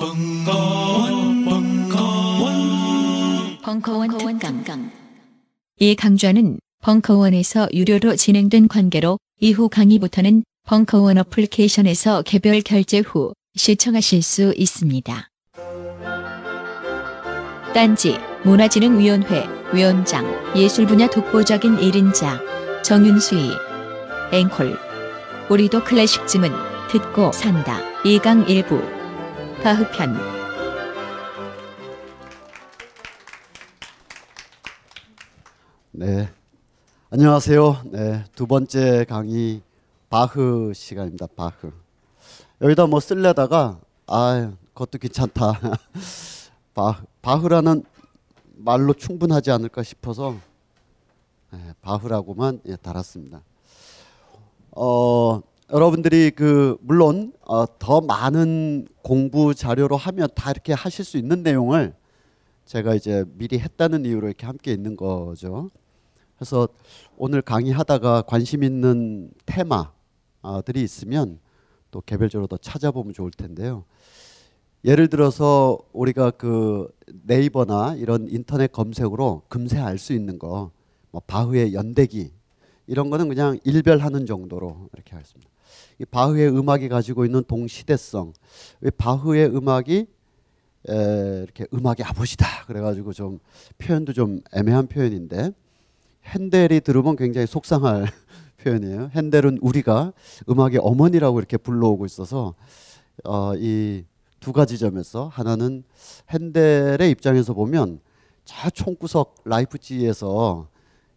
벙커원, 벙커원, 벙커원 특강. 이 강좌는 벙커원에서 유료로 진행된 관계로 이후 강의부터는 벙커원 어플리케이션에서 개별 결제 후 시청하실 수 있습니다. 딴지 문화진흥위원회 위원장 예술 분야 독보적인 1인자 정윤수희 앵콜 우리도 클래식 쯤은 듣고 산다 2강 1부 바흐편 네. 안녕하세요. 네. 두 번째 강의 바흐 시간입니다. 바흐. 여기다 뭐 쓸려다가 아, 그것도 괜찮다. 바, 바흐라는 말로 충분하지 않을까 싶어서 네, 바흐라고만 예, 달았습니다. 어, 여러분들이 그 물론 어, 더 많은 공부 자료로 하면 다 이렇게 하실 수 있는 내용을 제가 이제 미리 했다는 이유로 이렇게 함께 있는 거죠. 그래서 오늘 강의하다가 관심 있는 테마들이 있으면 또 개별적으로 더 찾아보면 좋을 텐데요. 예를 들어서 우리가 그 네이버나 이런 인터넷 검색으로 금세 알 수 있는 거, 뭐 바흐의 연대기 이런 거는 그냥 일별하는 정도로 이렇게 하겠습니다. 이 바흐의 음악이 가지고 있는 동시대성, 왜 바흐의 음악이 에, 이렇게 음악의 아버지다 그래가지고 좀 표현도 좀 애매한 표현인데 핸델이 들으면 굉장히 속상할 표현이에요. 핸델은 우리가 음악의 어머니라고 이렇게 불러오고 있어서 어, 이두 가지 점에서 하나는 핸델의 입장에서 보면 저 총구석 라이프치히에서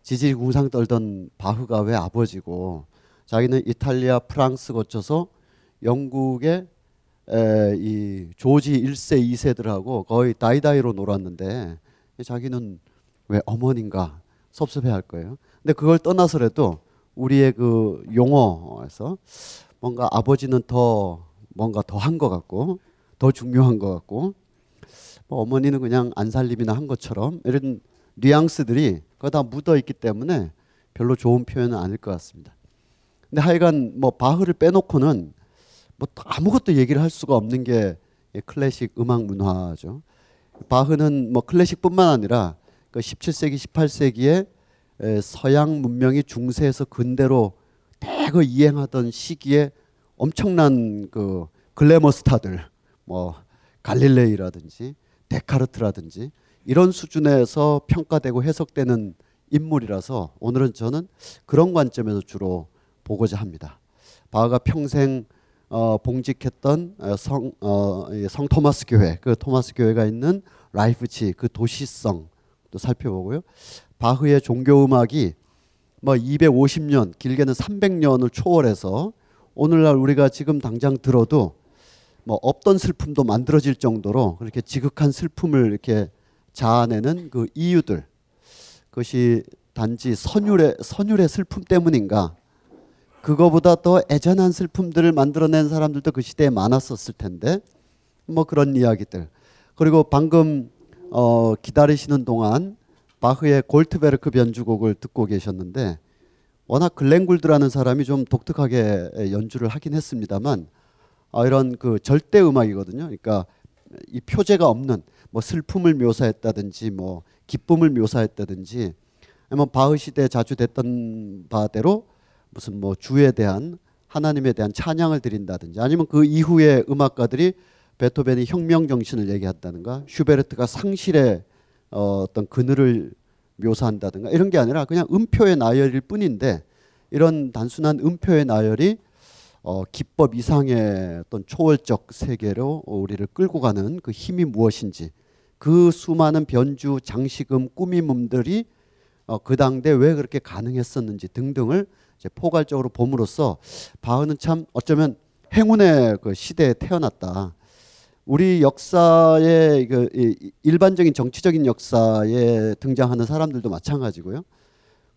지지공상 떨던 바흐가 왜 아버지고 자기는 이탈리아, 프랑스 거쳐서 영국의 에, 이 조지 1세, 2세들하고 거의 다이다이로 놀았는데 자기는 왜 어머니인가 섭섭해할 거예요. 근데 그걸 떠나서라도 우리의 그 용어에서 뭔가 아버지는 더 뭔가 더 한 것 같고 더 중요한 것 같고 뭐 어머니는 그냥 안살림이나 한 것처럼 이런 뉘앙스들이 그거 다 묻어 있기 때문에 별로 좋은 표현은 아닐 것 같습니다. 근데 하여간 뭐 바흐를 빼놓고는 뭐 아무것도 얘기를 할 수가 없는 게 클래식 음악 문화죠. 바흐는 뭐 클래식뿐만 아니라 그 17세기, 18세기에 서양 문명이 중세에서 근대로 대거 이행하던 시기에 엄청난 그 글래머 스타들, 뭐 갈릴레이라든지 데카르트라든지 이런 수준에서 평가되고 해석되는 인물이라서 오늘은 저는 그런 관점에서 주로 보고자 합니다. 바흐가 평생 어, 봉직했던 성, 어, 성 토마스 교회, 그 토마스 교회가 있는 라이프치 그 도시성 또 살펴보고요. 바흐의 종교 음악이 뭐 250년, 길게는 300년을 초월해서 오늘날 우리가 지금 당장 들어도 뭐 없던 슬픔도 만들어질 정도로 그렇게 지극한 슬픔을 이렇게 자아내는 그 이유들 그것이 단지 선율의 선율의 슬픔 때문인가? 그거보다 더 애잔한 슬픔들을 만들어낸 사람들도 그 시대에 많았었을 텐데 뭐 그런 이야기들 그리고 방금 어 기다리시는 동안 바흐의 골트베르크 변주곡을 듣고 계셨는데 워낙 글렌굴드라는 사람이 좀 독특하게 연주를 하긴 했습니다만 어, 이런 그 절대 음악이거든요. 그러니까 이 표제가 없는 뭐 슬픔을 묘사했다든지 뭐 기쁨을 묘사했다든지 아니면 바흐 시대에 자주 됐던 바대로 무슨 뭐 주에 대한 하나님에 대한 찬양을 드린다든지 아니면 그 이후에 음악가들이 베토벤이 혁명 정신을 얘기한다든가 슈베르트가 상실의 어, 어떤 그늘을 묘사한다든가 이런 게 아니라 그냥 음표의 나열일 뿐인데 이런 단순한 음표의 나열이 어, 기법 이상의 어떤 초월적 세계로 우리를 끌고 가는 그 힘이 무엇인지 그 수많은 변주, 장식음, 꾸밈음들이 어, 그 당대 왜 그렇게 가능했었는지 등등을 이제 포괄적으로 봄으로써 바흐는 참 어쩌면 행운의 그 시대에 태어났다. 우리 역사의 그 일반적인 정치적인 역사에 등장하는 사람들도 마찬가지고요.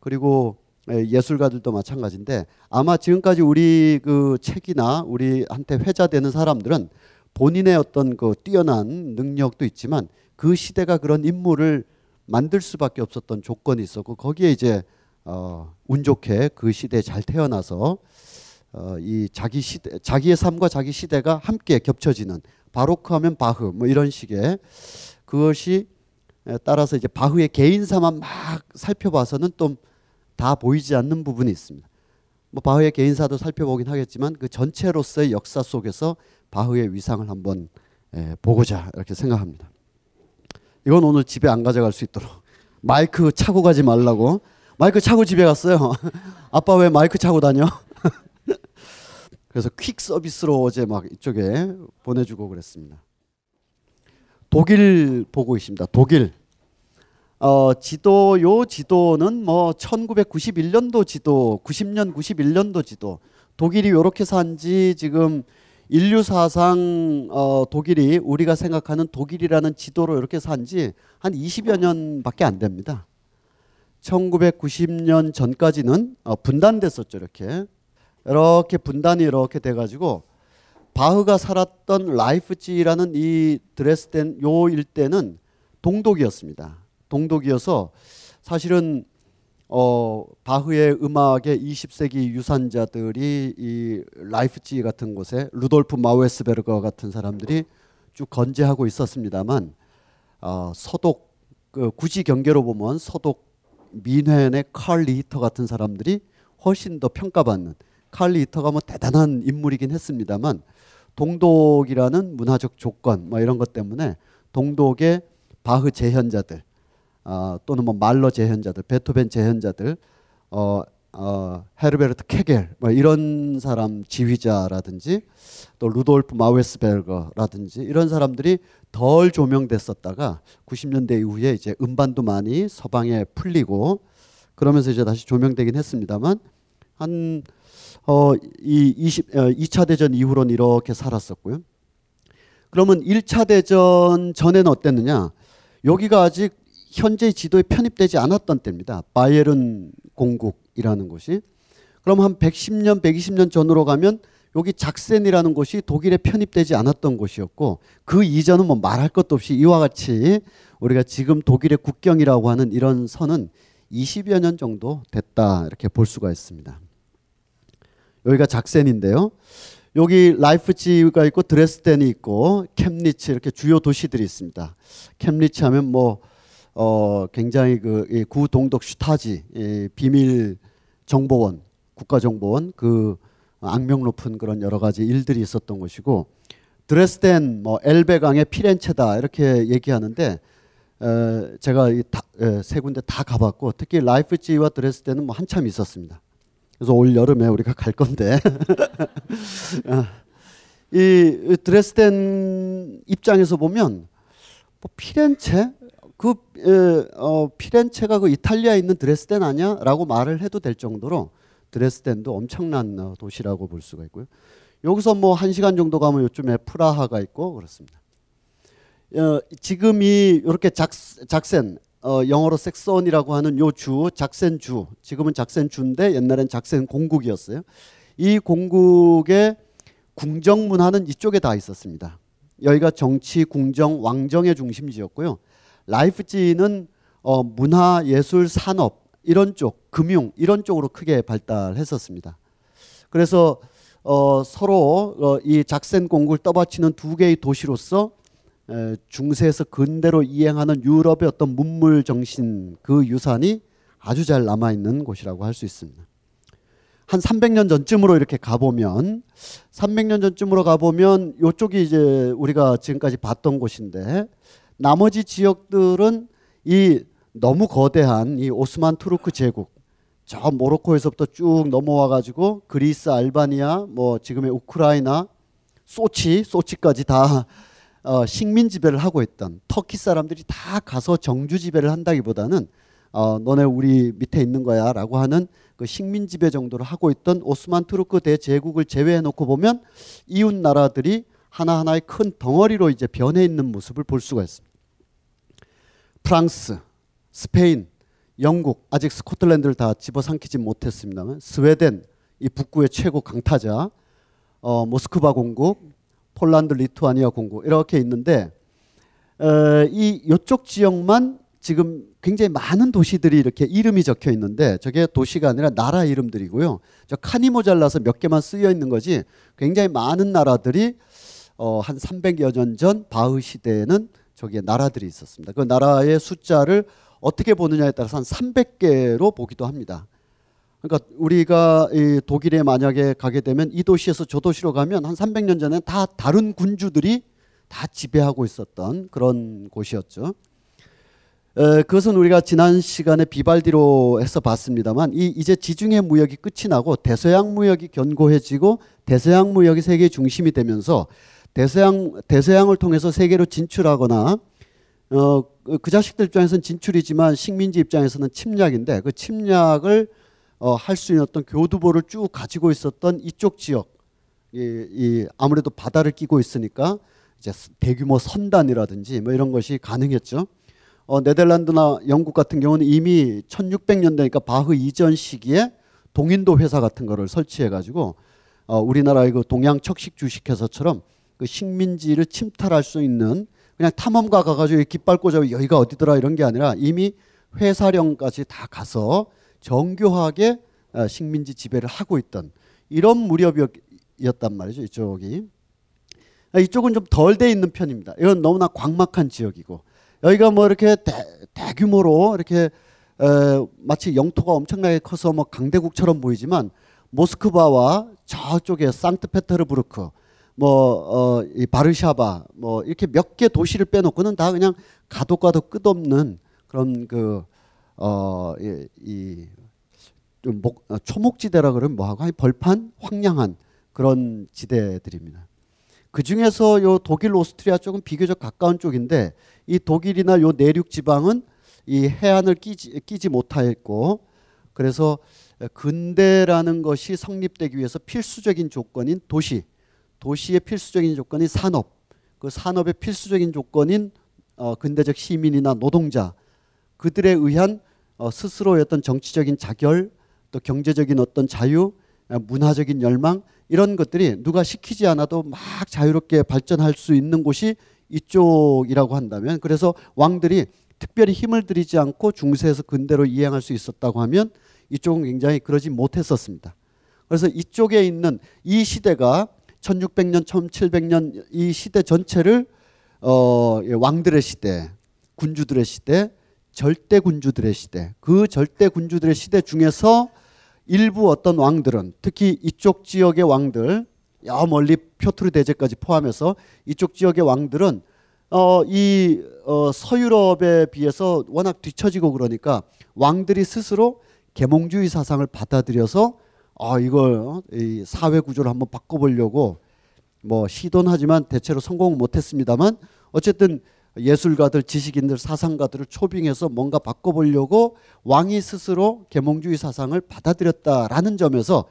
그리고 예술가들도 마찬가지인데 아마 지금까지 우리 그 책이나 우리한테 회자되는 사람들은 본인의 어떤 그 뛰어난 능력도 있지만 그 시대가 그런 인물을 만들 수밖에 없었던 조건이 있었고 거기에 이제 어, 운 좋게 그 시대에 잘 태어나서 어, 이 자기 시대 자기의 삶과 자기 시대가 함께 겹쳐지는 바로크 하면 바흐 뭐 이런 식의 그것이 따라서 이제 바흐의 개인사만 막 살펴봐서는 좀 다 보이지 않는 부분이 있습니다. 뭐 바흐의 개인사도 살펴보긴 하겠지만 그 전체로서의 역사 속에서 바흐의 위상을 한번 보고자 이렇게 생각합니다. 이건 오늘 집에 안 가져갈 수 있도록 마이크 차고 가지 말라고 마이크 차고 집에 갔어요. 아빠 왜 마이크 차고 다녀? 그래서 퀵 서비스로 어제 막 이쪽에 보내주고 그랬습니다. 독일 보고 있습니다. 독일. 어, 지도 요 지도는 뭐 1991년도 지도, 90년 91년도 지도. 독일이 요렇게 산지 지금 인류 사상 어, 독일이 우리가 생각하는 독일이라는 지도로 이렇게 산지 한 20여 년밖에 안 됩니다. 1990년 전까지는 어, 분단됐었죠, 이렇게. 이렇게 분단이 이렇게 돼 가지고 바흐가 살았던 라이프치히라는 이 드레스덴 요 일대는 동독이었습니다. 동독이어서 사실은 어 바흐의 음악의 20세기 유산자들이 이 라이프치히 같은 곳에 루돌프 마우에르스베르거 같은 사람들이 쭉 건재하고 있었습니다만 어 서독 그 굳이 경계로 보면 서독 뮌헨의 칼 리히터 같은 사람들이 훨씬 더 평가받는 칼 리히터가 뭐 대단한 인물이긴 했습니다만 동독이라는 문화적 조건 뭐 이런 것 때문에 동독의 바흐 재현자들 어, 또는 뭐 말러 재현자들, 베토벤 재현자들, 어, 어, 헤르베르트 케겔 뭐 이런 사람 지휘자라든지 또 루돌프 마우에스베르거라든지 이런 사람들이 덜 조명됐었다가 90년대 이후에 이제 음반도 많이 서방에 풀리고 그러면서 이제 다시 조명되긴 했습니다만 한 어, 이 20, 어, 2차 대전 이후로는 이렇게 살았었고요. 그러면 1차 대전 전에는 어땠느냐? 여기가 아직 현재 지도에 편입되지 않았던 때입니다. 바이에른 공국 이라는 곳이. 그럼 한 110년, 120년 전으로 가면 여기 작센이라는 곳이 독일에 편입되지 않았던 곳이었고 그 이전은 뭐 말할 것도 없이 이와 같이 우리가 지금 독일의 국경이라고 하는 이런 선은 20여 년 정도 됐다 이렇게 볼 수가 있습니다. 여기가 작센인데요. 여기 라이프치히가 있고 드레스덴이 있고 켐니츠 이렇게 주요 도시들이 있습니다. 켐니츠 하면 뭐 어, 굉장히 그 구동독 슈타지 비밀 정보원 국가정보원 그 악명 높은 그런 여러 가지 일들이 있었던 것이고 드레스덴 뭐 엘베강의 피렌체다 이렇게 얘기하는데 에, 제가 이 다, 에, 세 군데 다 가봤고 특히 라이프치히와 드레스덴은 뭐 한참 있었습니다. 그래서 올 여름에 우리가 갈 건데. 어, 이 드레스덴 입장에서 보면 뭐 피렌체 그 에, 어, 피렌체가 그 이탈리아에 있는 드레스덴 아니야?라고 말을 해도 될 정도로 드레스덴도 엄청난 어, 도시라고 볼 수가 있고요. 여기서 뭐 한 시간 정도 가면 요즘에 프라하가 있고 그렇습니다. 어, 지금 이 이렇게 작, 작센 어, 영어로 섹선이라고 하는 요 주, 작센 주, 지금은 작센 주인데 옛날엔 작센 공국이었어요. 이 공국의 궁정 문화는 이쪽에 다 있었습니다. 여기가 정치, 궁정, 왕정의 중심지였고요. 라이프지는 어, 문화, 예술, 산업 이런 쪽, 금융 이런 쪽으로 크게 발달했었습니다. 그래서 어, 서로 어, 이 작센 공국을 떠받치는 두 개의 도시로서 에, 중세에서 근대로 이행하는 유럽의 어떤 문물 정신 그 유산이 아주 잘 남아 있는 곳이라고 할 수 있습니다. 한 300년 전쯤으로 이렇게 가보면 300년 전쯤으로 가보면 이쪽이 이제 우리가 지금까지 봤던 곳인데 나머지 지역들은 이 너무 거대한 이 오스만 투르크 제국 저 모로코에서부터 쭉 넘어와 가지고 그리스, 알바니아, 뭐 지금의 우크라이나, 소치, 소치까지 다 어, 식민 지배를 하고 있던 터키 사람들이 다 가서 정주 지배를 한다기보다는 어, 너네 우리 밑에 있는 거야라고 하는 그 식민 지배 정도를 하고 있던 오스만 투르크 대제국을 제외해 놓고 보면 이웃 나라들이 하나하나의 큰 덩어리로 이제 변해 있는 모습을 볼 수가 있습니다. 프랑스, 스페인, 영국, 아직 스코틀랜드를 다 집어삼키지 못했습니다만 스웨덴, 이 북구의 최고 강타자, 어, 모스크바 공국, 폴란드, 리투아니아 공국 이렇게 있는데 어, 이 이쪽 지역만 지금 굉장히 많은 도시들이 이렇게 이름이 적혀 있는데 저게 도시가 아니라 나라 이름들이고요. 저 칸이 모자라서 몇 개만 쓰여 있는 거지 굉장히 많은 나라들이 어, 한 300여 년 전 바흐 시대에는 저기에 나라들이 있었습니다. 그 나라의 숫자를 어떻게 보느냐에 따라서 한 300개로 보기도 합니다. 그러니까 우리가 이 독일에 만약에 가게 되면 이 도시에서 저 도시로 가면 한 300년 전에 다 다른 군주들이 다 지배하고 있었던 그런 곳이었죠. 에, 그것은 우리가 지난 시간에 비발디로 해서 봤습니다만 이 이제 지중해 무역이 끝이 나고 대서양 무역이 견고해지고 대서양 무역이 세계 중심이 되면서 대서양 대서양을 통해서 세계로 진출하거나 어, 그 자식들 입장에서는 진출이지만 식민지 입장에서는 침략인데 그 침략을 어, 할 수 있는 어떤 교두보를 쭉 가지고 있었던 이쪽 지역, 이, 이 아무래도 바다를 끼고 있으니까 이제 대규모 선단이라든지 뭐 이런 것이 가능했죠. 어, 네덜란드나 영국 같은 경우는 이미 1600년대니까 바흐 이전 시기에 동인도 회사 같은 거를 설치해 가지고 어, 우리나라의 그 동양 척식 주식회사처럼 그 식민지를 침탈할 수 있는 그냥 탐험가 가가지고 깃발 꽂아 여기가 어디더라 이런 게 아니라 이미 회사령까지 다 가서 정교하게 어, 식민지 지배를 하고 있던 이런 무렵이었단 말이죠. 이쪽이. 아, 이쪽은 좀 덜 돼 있는 편입니다. 이건 너무나 광막한 지역이고 여기가 뭐 이렇게 대, 대규모로 이렇게 에, 마치 영토가 엄청나게 커서 뭐 강대국처럼 보이지만 모스크바와 저쪽에 상트페테르부르크 뭐 어, 이 바르샤바 뭐 이렇게 몇 개 도시를 빼놓고는 다 그냥 가도 가도 끝없는 그런 그 어, 이, 이 목, 어, 초목지대라 그러면 뭐하고 벌판 황량한 그런 지대들입니다. 그 중에서 요 독일 오스트리아 쪽은 비교적 가까운 쪽인데 이 독일이나 요 내륙 지방은 이 해안을 끼지, 끼지 못하였고 그래서 근대라는 것이 성립되기 위해서 필수적인 조건인 도시, 도시의 필수적인 조건인 산업, 그 산업의 필수적인 조건인 어, 근대적 시민이나 노동자 그들에 의한 어, 스스로의 어떤 정치적인 자결 또 경제적인 어떤 자유 어, 문화적인 열망 이런 것들이 누가 시키지 않아도 막 자유롭게 발전할 수 있는 곳이 이쪽이라고 한다면 그래서 왕들이 특별히 힘을 들이지 않고 중세에서 근대로 이행할 수 있었다고 하면 이쪽은 굉장히 그러지 못했었습니다. 그래서 이쪽에 있는 이 시대가 1600년, 1700년 이 시대 전체를 어, 예, 왕들의 시대, 군주들의 시대, 절대 군주들의 시대, 그 절대 군주들의 시대 중에서 일부 어떤 왕들은 특히 이쪽 지역의 왕들, 여 멀리 표트르 대제까지 포함해서 이쪽 지역의 왕들은 어, 이 어, 서유럽에 비해서 워낙 뒤처지고 그러니까 왕들이 스스로 계몽주의 사상을 받아들여서 아 이걸 이 사회 구조를 한번 바꿔보려고 뭐 시도는 하지만 대체로 성공은 못했습니다만 어쨌든 예술가들, 지식인들, 사상가들을 초빙해서 뭔가 바꿔보려고 왕이 스스로 계몽주의 사상을 받아들였다라는 점에서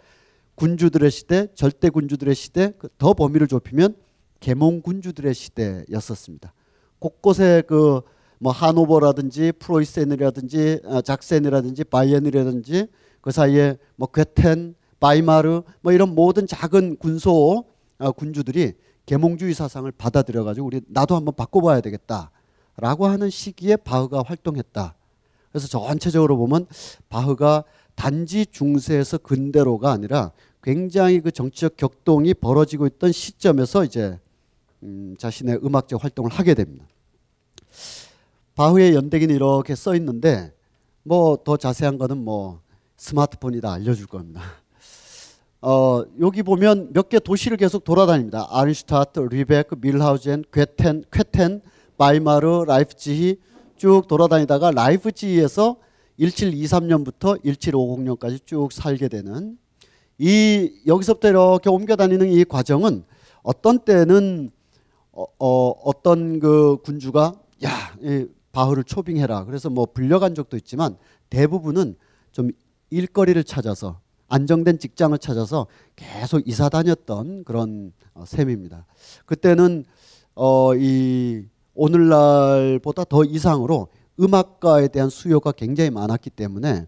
군주들의 시대, 절대 군주들의 시대, 그더 범위를 좁히면 계몽 군주들의 시대였었습니다. 곳곳에 그 뭐 하노버라든지 프로이센이라든지 어, 작센이라든지 바이에른이라든지 그 사이에 뭐 쾨텐, 바이마르 뭐 이런 모든 작은 군소 어, 군주들이 계몽주의 사상을 받아들여 가지고 우리 나도 한번 바꿔봐야 되겠다라고 하는 시기에 바흐가 활동했다. 그래서 전체적으로 보면 바흐가 단지 중세에서 근대로가 아니라 굉장히 그 정치적 격동이 벌어지고 있던 시점에서 이제 음, 자신의 음악적 활동을 하게 됩니다. 바흐의 연대기는 이렇게 써 있는데 뭐 더 자세한 거는 뭐 스마트폰이 다 알려줄 겁니다. 어, 여기 보면 몇 개 도시를 계속 돌아다닙니다. 아른슈타트, 뤼베크, 뮐하우젠, 쾨텐, 쾨텐, 바이마르, 라이프치히 쭉 돌아다니다가 라이프치히에서 1723년부터 1750년까지 쭉 살게 되는 이 여기서부터 이렇게 옮겨 다니는 이 과정은 어떤 때는 어, 어 어떤 그 군주가 야, 이 바흐를 초빙해라. 그래서 뭐 불려간 적도 있지만 대부분은 좀 일거리를 찾아서 안정된 직장을 찾아서 계속 이사 다녔던 그런 어, 셈입니다. 그때는 어, 이 오늘날보다 더 이상으로 음악가에 대한 수요가 굉장히 많았기 때문에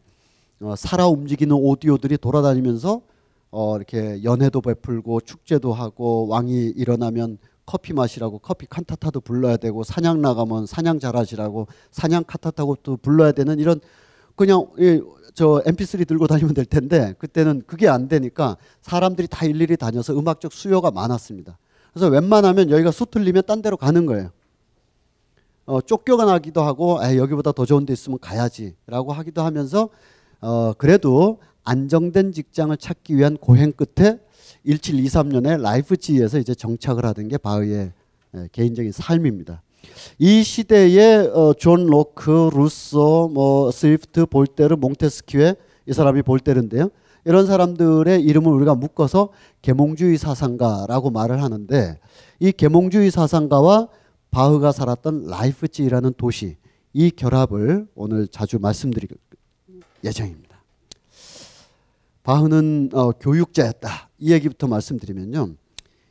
어, 살아 움직이는 오디오들이 돌아다니면서 어, 이렇게 연회도 베풀고 축제도 하고 왕이 일어나면 커피 마시라고 커피 칸타타도 불러야 되고 사냥 나가면 사냥 잘하시라고 사냥 카타타고 또 불러야 되는 이런 그냥 이, 저 MP3 들고 다니면 될 텐데 그때는 그게 안 되니까 사람들이 다 일일이 다녀서 음악적 수요가 많았습니다. 그래서 웬만하면 여기가 수틀리면 딴 데로 가는 거예요. 어, 쫓겨나기도 하고 에, 여기보다 더 좋은 데 있으면 가야지라고 하기도 하면서 어, 그래도 안정된 직장을 찾기 위한 고행 끝에 1723년에 라이프치히에서 이제 정착을 하던 게 바흐의 에, 개인적인 삶입니다. 이 시대에 어, 존 로크, 루소, 뭐 스위프트, 볼테르, 몽테스키에 이 사람이 볼테르인데요. 이런 사람들의 이름을 우리가 묶어서 계몽주의 사상가라고 말을 하는데 이 계몽주의 사상가와 바흐가 살았던 라이프치히라는 도시 이 결합을 오늘 자주 말씀드릴 예정입니다. 바흐는 어, 교육자였다. 이 얘기부터 말씀드리면요.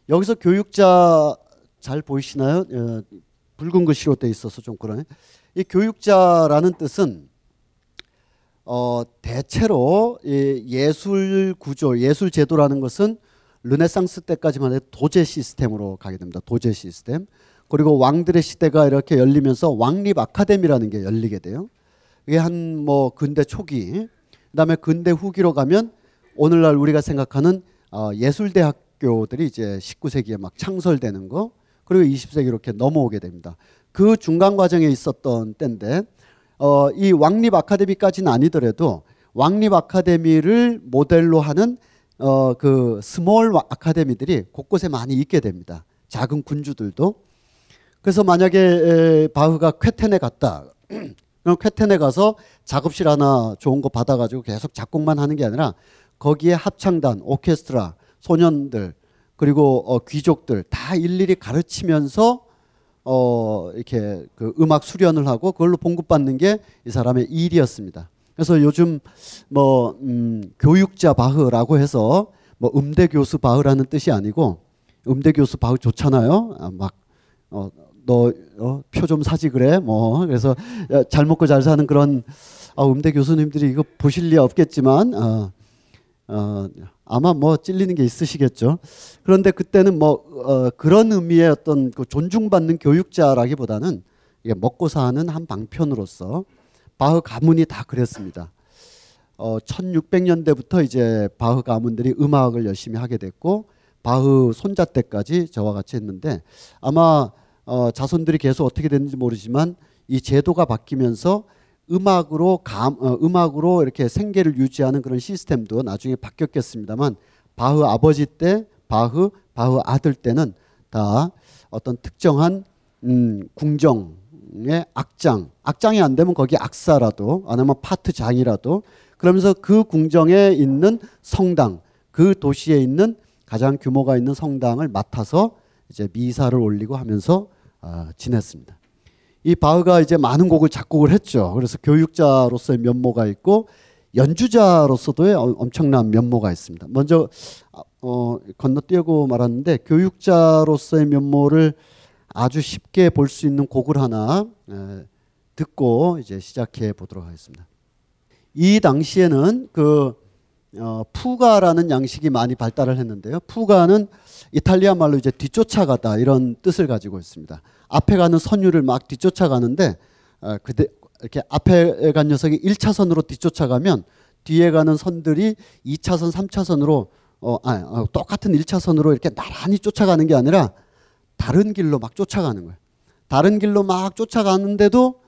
여기서 교육자 잘 보이시나요? 어, 붉은 글씨로 돼 있어서 좀 그러네. 이 교육자라는 뜻은 어, 대체로 이 예술 구조, 예술 제도라는 것은 르네상스 때까지만 해도 도제 시스템으로 가게 됩니다. 도제 시스템. 그리고 왕들의 시대가 이렇게 열리면서 왕립 아카데미라는 게 열리게 돼요. 이게 한 뭐 근대 초기, 그다음에 근대 후기로 가면 오늘날 우리가 생각하는 어, 예술대학교들이 이제 19세기에 막 창설되는 거, 그리고 20세기 이렇게 넘어오게 됩니다. 그 중간 과정에 있었던 때인데 어, 이 왕립 아카데미까지는 아니더라도 왕립 아카데미를 모델로 하는 어, 그 small 아카데미들이 곳곳에 많이 있게 됩니다. 작은 군주들도. 그래서 만약에 에, 바흐가 쾨텐에 갔다. 그럼 쾨텐에 가서 작업실 하나 좋은 거 받아가지고 계속 작곡만 하는 게 아니라 거기에 합창단, 오케스트라, 소년들 그리고 어, 귀족들 다 일일이 가르치면서 어, 이렇게 그 음악 수련을 하고 그걸로 봉급받는 게 이 사람의 일이었습니다. 그래서 요즘 뭐 음, 교육자 바흐라고 해서 뭐 음대 교수 바흐라는 뜻이 아니고 음대 교수 바흐 좋잖아요. 아, 막 어, 너표 좀 사지 그래 뭐 그래서 잘 먹고 잘 사는 그런 아, 음대 교수님들이 이거 보실 리 없겠지만 어, 어, 아마 뭐 찔리는 게 있으시겠죠. 그런데 그때는 뭐 어, 그런 의미의 어떤 그 존중받는 교육자라기보다는 먹고 사는 한 방편으로서 바흐 가문이 다 그랬습니다. 어, 1600년대부터 이제 바흐 가문들이 음악을 열심히 하게 됐고 바흐 손자 때까지 저와 같이 했는데 아마 어, 자손들이 계속 어떻게 됐는지 모르지만 이 제도가 바뀌면서 음악으로 감, 어, 음악으로 이렇게 생계를 유지하는 그런 시스템도 나중에 바뀌었겠습니다만 바흐 아버지 때 바흐 바흐 아들 때는 다 어떤 특정한 음, 궁정의 악장 악장이 안 되면 거기 악사라도 아니면 파트장이라도 그러면서 그 궁정에 있는 성당 그 도시에 있는 가장 규모가 있는 성당을 맡아서 이제 미사를 올리고 하면서 아, 지냈습니다. 이 바흐가 이제 많은 곡을 작곡을 했죠. 그래서 교육자로서의 면모가 있고 연주자로서도의 엄청난 면모가 있습니다. 먼저 어, 건너뛰고 말았는데 교육자로서의 면모를 아주 쉽게 볼 수 있는 곡을 하나 에, 듣고 이제 시작해 보도록 하겠습니다. 이 당시에는 그 어, 푸가라는 양식이 많이 발달을 했는데요. 푸가는 이탈리아 말로 이제 뒤쫓아가다 이런 뜻을 가지고 있습니다. 앞에 가는 선유를 막 뒤쫓아가는데 어, 그대 이렇게 앞에 간 녀석이 1차선으로 뒤쫓아가면 뒤에 가는 선들이 2차선, 3차선으로 어, 아, 어, 똑같은 1차선으로 이렇게 나란히 쫓아가는 게 아니라 다른 길로 막 쫓아가는 거예요. 다른 길로 막 쫓아가는데도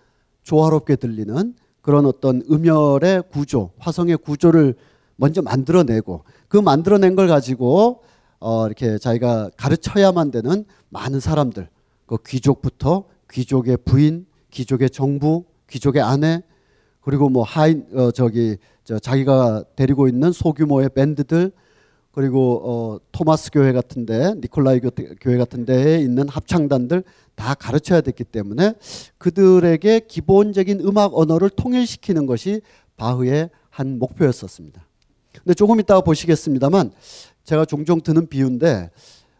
조화롭게 들리는 그런 어떤 음열의 구조, 화성의 구조를 먼저 만들어내고 그 만들어낸 걸 가지고 어, 이렇게 자기가 가르쳐야만 되는 많은 사람들 그 귀족부터 귀족의 부인, 귀족의 정부, 귀족의 아내, 그리고 뭐 하인 어 저기 저 자기가 데리고 있는 소규모의 밴드들 그리고 어 토마스 교회 같은데 니콜라이 교회 같은 데에 있는 합창단들 다 가르쳐야 됐기 때문에 그들에게 기본적인 음악 언어를 통일시키는 것이 바흐의 한 목표였었습니다. 근데 조금 이따가 보시겠습니다만 제가 종종 드는 비유인데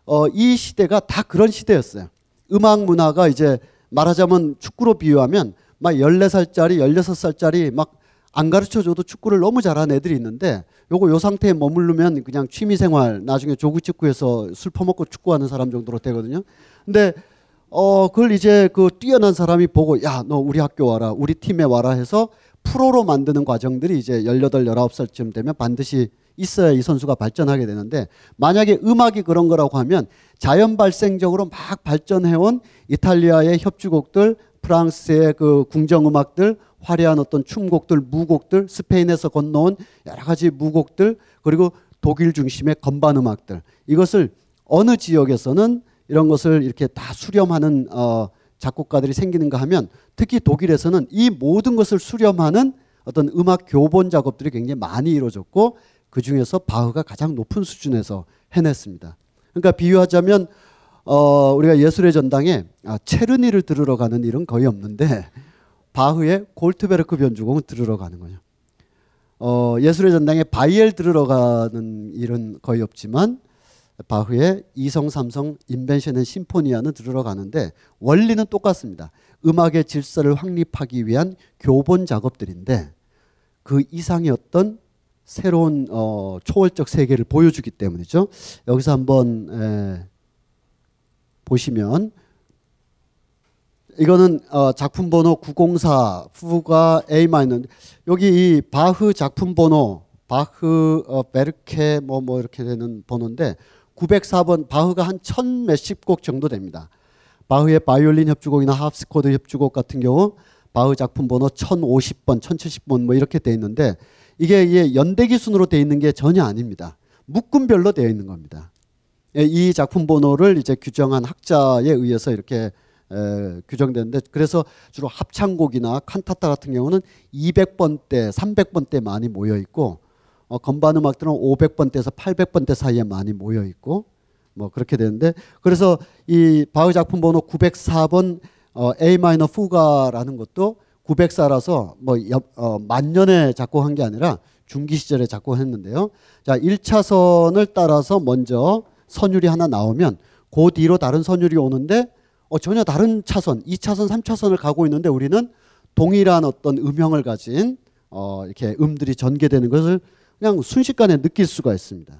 어, 이 시대가 다 그런 시대였어요. 음악 문화가 이제 말하자면 축구로 비유하면 막 14살짜리, 16살짜리 막 안 가르쳐 줘도 축구를 너무 잘하는 애들이 있는데 요거 요 상태에 머무르면 그냥 취미 생활 나중에 조구 축구에서 술 퍼먹고 축구하는 사람 정도로 되거든요. 근데 어 그걸 이제 그 뛰어난 사람이 보고 야 너 우리 학교 와라 우리 팀에 와라 해서 프로로 만드는 과정들이 이제 18, 19살쯤 되면 반드시 있어야 이 선수가 발전하게 되는데 만약에 음악이 그런 거라고 하면 자연 발생적으로 막 발전해온 이탈리아의 협주곡들, 프랑스의 그 궁정 음악들, 화려한 어떤 춤곡들, 무곡들, 스페인에서 건너온 여러 가지 무곡들, 그리고 독일 중심의 건반 음악들. 이것을 어느 지역에서는 이런 것을 이렇게 다 수렴하는 어, 작곡가들이 생기는가 하면 특히 독일에서는 이 모든 것을 수렴하는 어떤 음악 교본 작업들이 굉장히 많이 이루어졌고 그 중에서 바흐가 가장 높은 수준에서 해냈습니다. 그러니까 비유하자면 어, 우리가 예술의 전당에 아, 체르니를 들으러 가는 일은 거의 없는데 바흐의 골트베르크 변주곡은 들으러 가는 거죠. 어, 예술의 전당에 바이엘 들으러 가는 일은 거의 없지만 바흐의 이성 삼성 인벤션의 신포니아는 들으러 가는데 원리는 똑같습니다. 음악의 질서를 확립하기 위한 교본 작업들인데 그 이상의 어떤 새로운 어, 초월적 세계를 보여주기 때문이죠. 여기서 한번 에, 보시면 이거는 어, 작품 번호 904 후가 A 마이너 여기 이 바흐 작품 번호 바흐 어, 베르케 뭐뭐 뭐 이렇게 되는 번호인데 904번 바흐가 한 천 몇십 곡 정도 됩니다. 바흐의 바이올린 협주곡이나 하프스코드 협주곡 같은 경우 바흐 작품 번호 1050번, 1070번 뭐 이렇게 돼 있는데 이게, 이게 연대 기 순으로 돼 있는 게 전혀 아닙니다. 묶음별로 되어 있는 겁니다. 예, 이 작품 번호를 이제 규정한 학자에 의해서 이렇게 에, 규정되는데 그래서 주로 합창곡이나 칸타타 같은 경우는 200번대, 300번대 많이 모여 있고 어, 건반 음악들은 500번대에서 800번대 사이에 많이 모여 있고 뭐 그렇게 되는데 그래서 이 바흐 작품 번호 904번 어, A 마이너 후가라는 것도 904라서 뭐 어, 만년에 작곡한 게 아니라 중기 시절에 작곡했는데요. 자, 1차선을 따라서 먼저 선율이 하나 나오면 그 뒤로 다른 선율이 오는데 어, 전혀 다른 차선, 2차선, 3차선을 가고 있는데 우리는 동일한 어떤 음형을 가진 어, 이렇게 음들이 전개되는 것을 그냥 순식간에 느낄 수가 있습니다.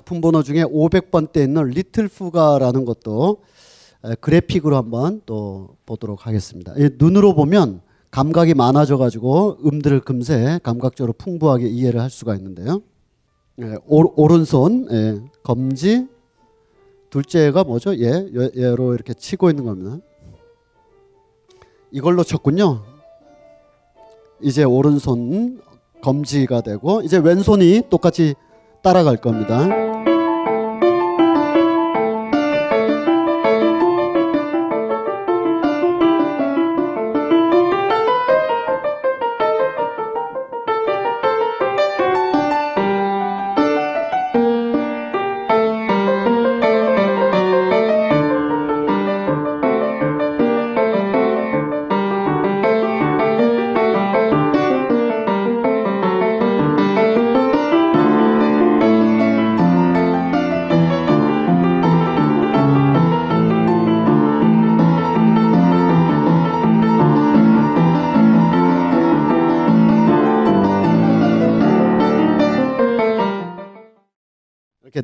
작품 번호 중에 500번대 있는 리틀 푸가라는 것도 그래픽으로 한번 또 보도록 하겠습니다. 눈으로 보면 감각이 많아져 가지고 음들을 금세 감각적으로 풍부하게 이해를 할 수가 있는데요. 오, 른손 예, 검지 둘째가 뭐죠? 예, 얘로 이렇게 치고 있는 겁니다. 이걸로 쳤군요. 이제 오른손 검지가 되고 이제 왼손이 똑같이 따라갈 겁니다.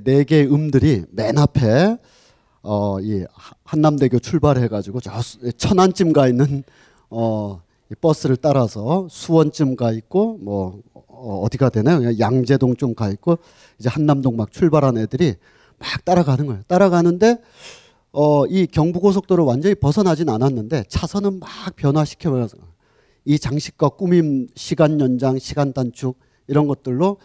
네 개의 음들이 맨 앞에 어, 이 한남대교 출발해가지고 저 천안쯤 가 있는 어, 이 버스를 따라서 수원쯤 가 있고 뭐 어, 어디가 되나요? 양재동 쯤 가 있고 이제 한남동 막 출발한 애들이 막 따라가는 거예요. 따라가는데 어, 이 경부고속도로 완전히 벗어나진 않았는데 차선은 막 변화시켜면서 이 장식과 꾸밈 시간 연장, 시간 단축 이런 것들로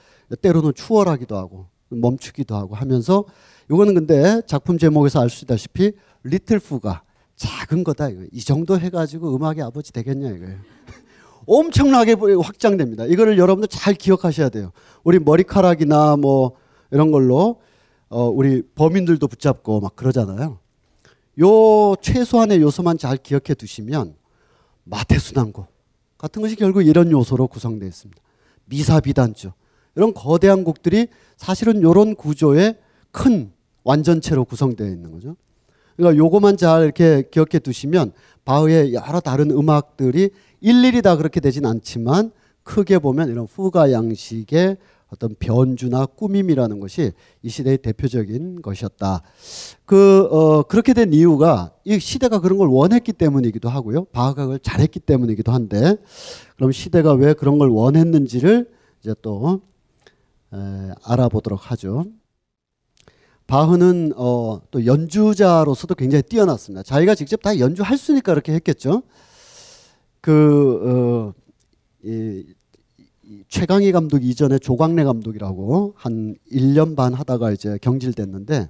때로는 추월하기도 하고 멈추기도 하고 하면서 이거는 근데 작품 제목에서 알 수 있다시피 리틀 푸가 작은 거다 이거. 이 정도 해가지고 음악의 아버지 되겠냐 이거예요. 엄청나게 확장됩니다. 이거를 여러분들 잘 기억하셔야 돼요. 우리 머리카락이나 뭐 이런 걸로 어 우리 범인들도 붙잡고 막 그러잖아요. 요 최소한의 요소만 잘 기억해 두시면 마태순환곡 같은 것이 결국 이런 요소로 구성되어 있습니다. 미사비단주 이런 거대한 곡들이 사실은 이런 구조의 큰 완전체로 구성되어 있는 거죠. 그러니까 요거만 잘 이렇게 기억해 두시면 바흐의 여러 다른 음악들이 일일이 다 그렇게 되진 않지만 크게 보면 이런 후가 양식의 어떤 변주나 꾸밈이라는 것이 이 시대의 대표적인 것이었다. 그, 어, 그렇게 된 이유가 이 시대가 그런 걸 원했기 때문이기도 하고요. 바흐가 그걸 잘했기 때문이기도 한데, 그럼 시대가 왜 그런 걸 원했는지를 이제 또, 에, 알아보도록 하죠. 바흐는 어, 또 연주자로서도 굉장히 뛰어났습니다. 자기가 직접 다 연주할 수니까 그렇게 했겠죠. 그, 어, 이, 최강희 감독 이전에 조광래 감독이라고 한 1년 반 하다가 이제 경질됐는데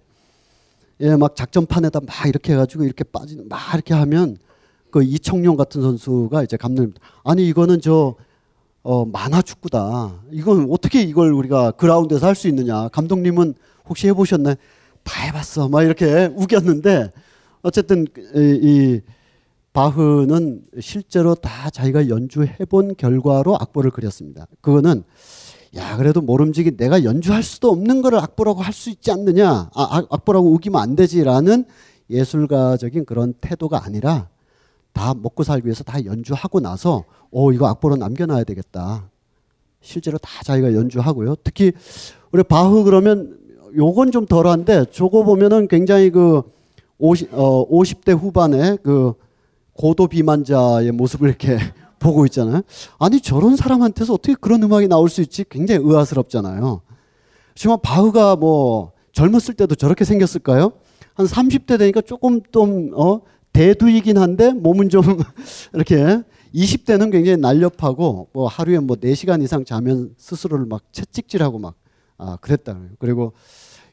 예, 막 작전판에다 막 이렇게 해가지고 이렇게 빠지는 막 이렇게 하면 그 이청용 같은 선수가 이제 감독님 아니 이거는 저 어, 만화 축구다. 이건 어떻게 이걸 우리가 그라운드에서 할 수 있느냐. 감독님은 혹시 해보셨나요? 다 해봤어. 막 이렇게 우겼는데 어쨌든 이, 이 바흐는 실제로 다 자기가 연주해본 결과로 악보를 그렸습니다. 그거는 야 그래도 모름지기 내가 연주할 수도 없는 거를 악보라고 할 수 있지 않느냐 아, 아, 악보라고 우기면 안 되지라는 예술가적인 그런 태도가 아니라 다 먹고 살기 위해서 다 연주하고 나서 오 이거 악보로 남겨놔야 되겠다 실제로 다 자기가 연주하고요 특히 우리 바흐 그러면 요건 좀 덜한데 저거 보면은 굉장히 그 50, 어, 50대 후반에 그 고도 비만자의 모습을 이렇게 보고 있잖아요. 아니 저런 사람한테서 어떻게 그런 음악이 나올 수 있지? 굉장히 의아스럽잖아요. 하지만 바흐가 뭐 젊었을 때도 저렇게 생겼을까요? 한 30대 되니까 조금 좀 어, 대두이긴 한데 몸은 좀 이렇게 20대는 굉장히 날렵하고 뭐 하루에 뭐 4시간 이상 자면 스스로를 막 채찍질하고 막 아, 그랬다. 그리고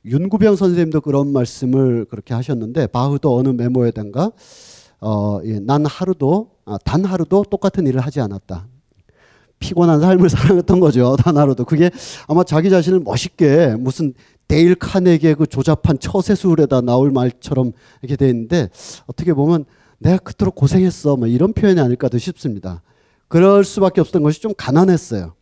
윤구병 선생님도 그런 말씀을 그렇게 하셨는데 바흐도 어느 메모에든가 어, 예, 난 하루도 아, 단 하루도 똑같은 일을 하지 않았다. 피곤한 삶을 살았던 거죠. 단 하루도. 그게 아마 자기 자신을 멋있게 무슨 데일 카네기의 그 조잡한 처세술에다 나올 말처럼 이렇게 돼 있는데 어떻게 보면 내가 그토록 고생했어. 뭐 이런 표현이 아닐까도 싶습니다. 그럴 수밖에 없었던 것이 좀 가난했어요.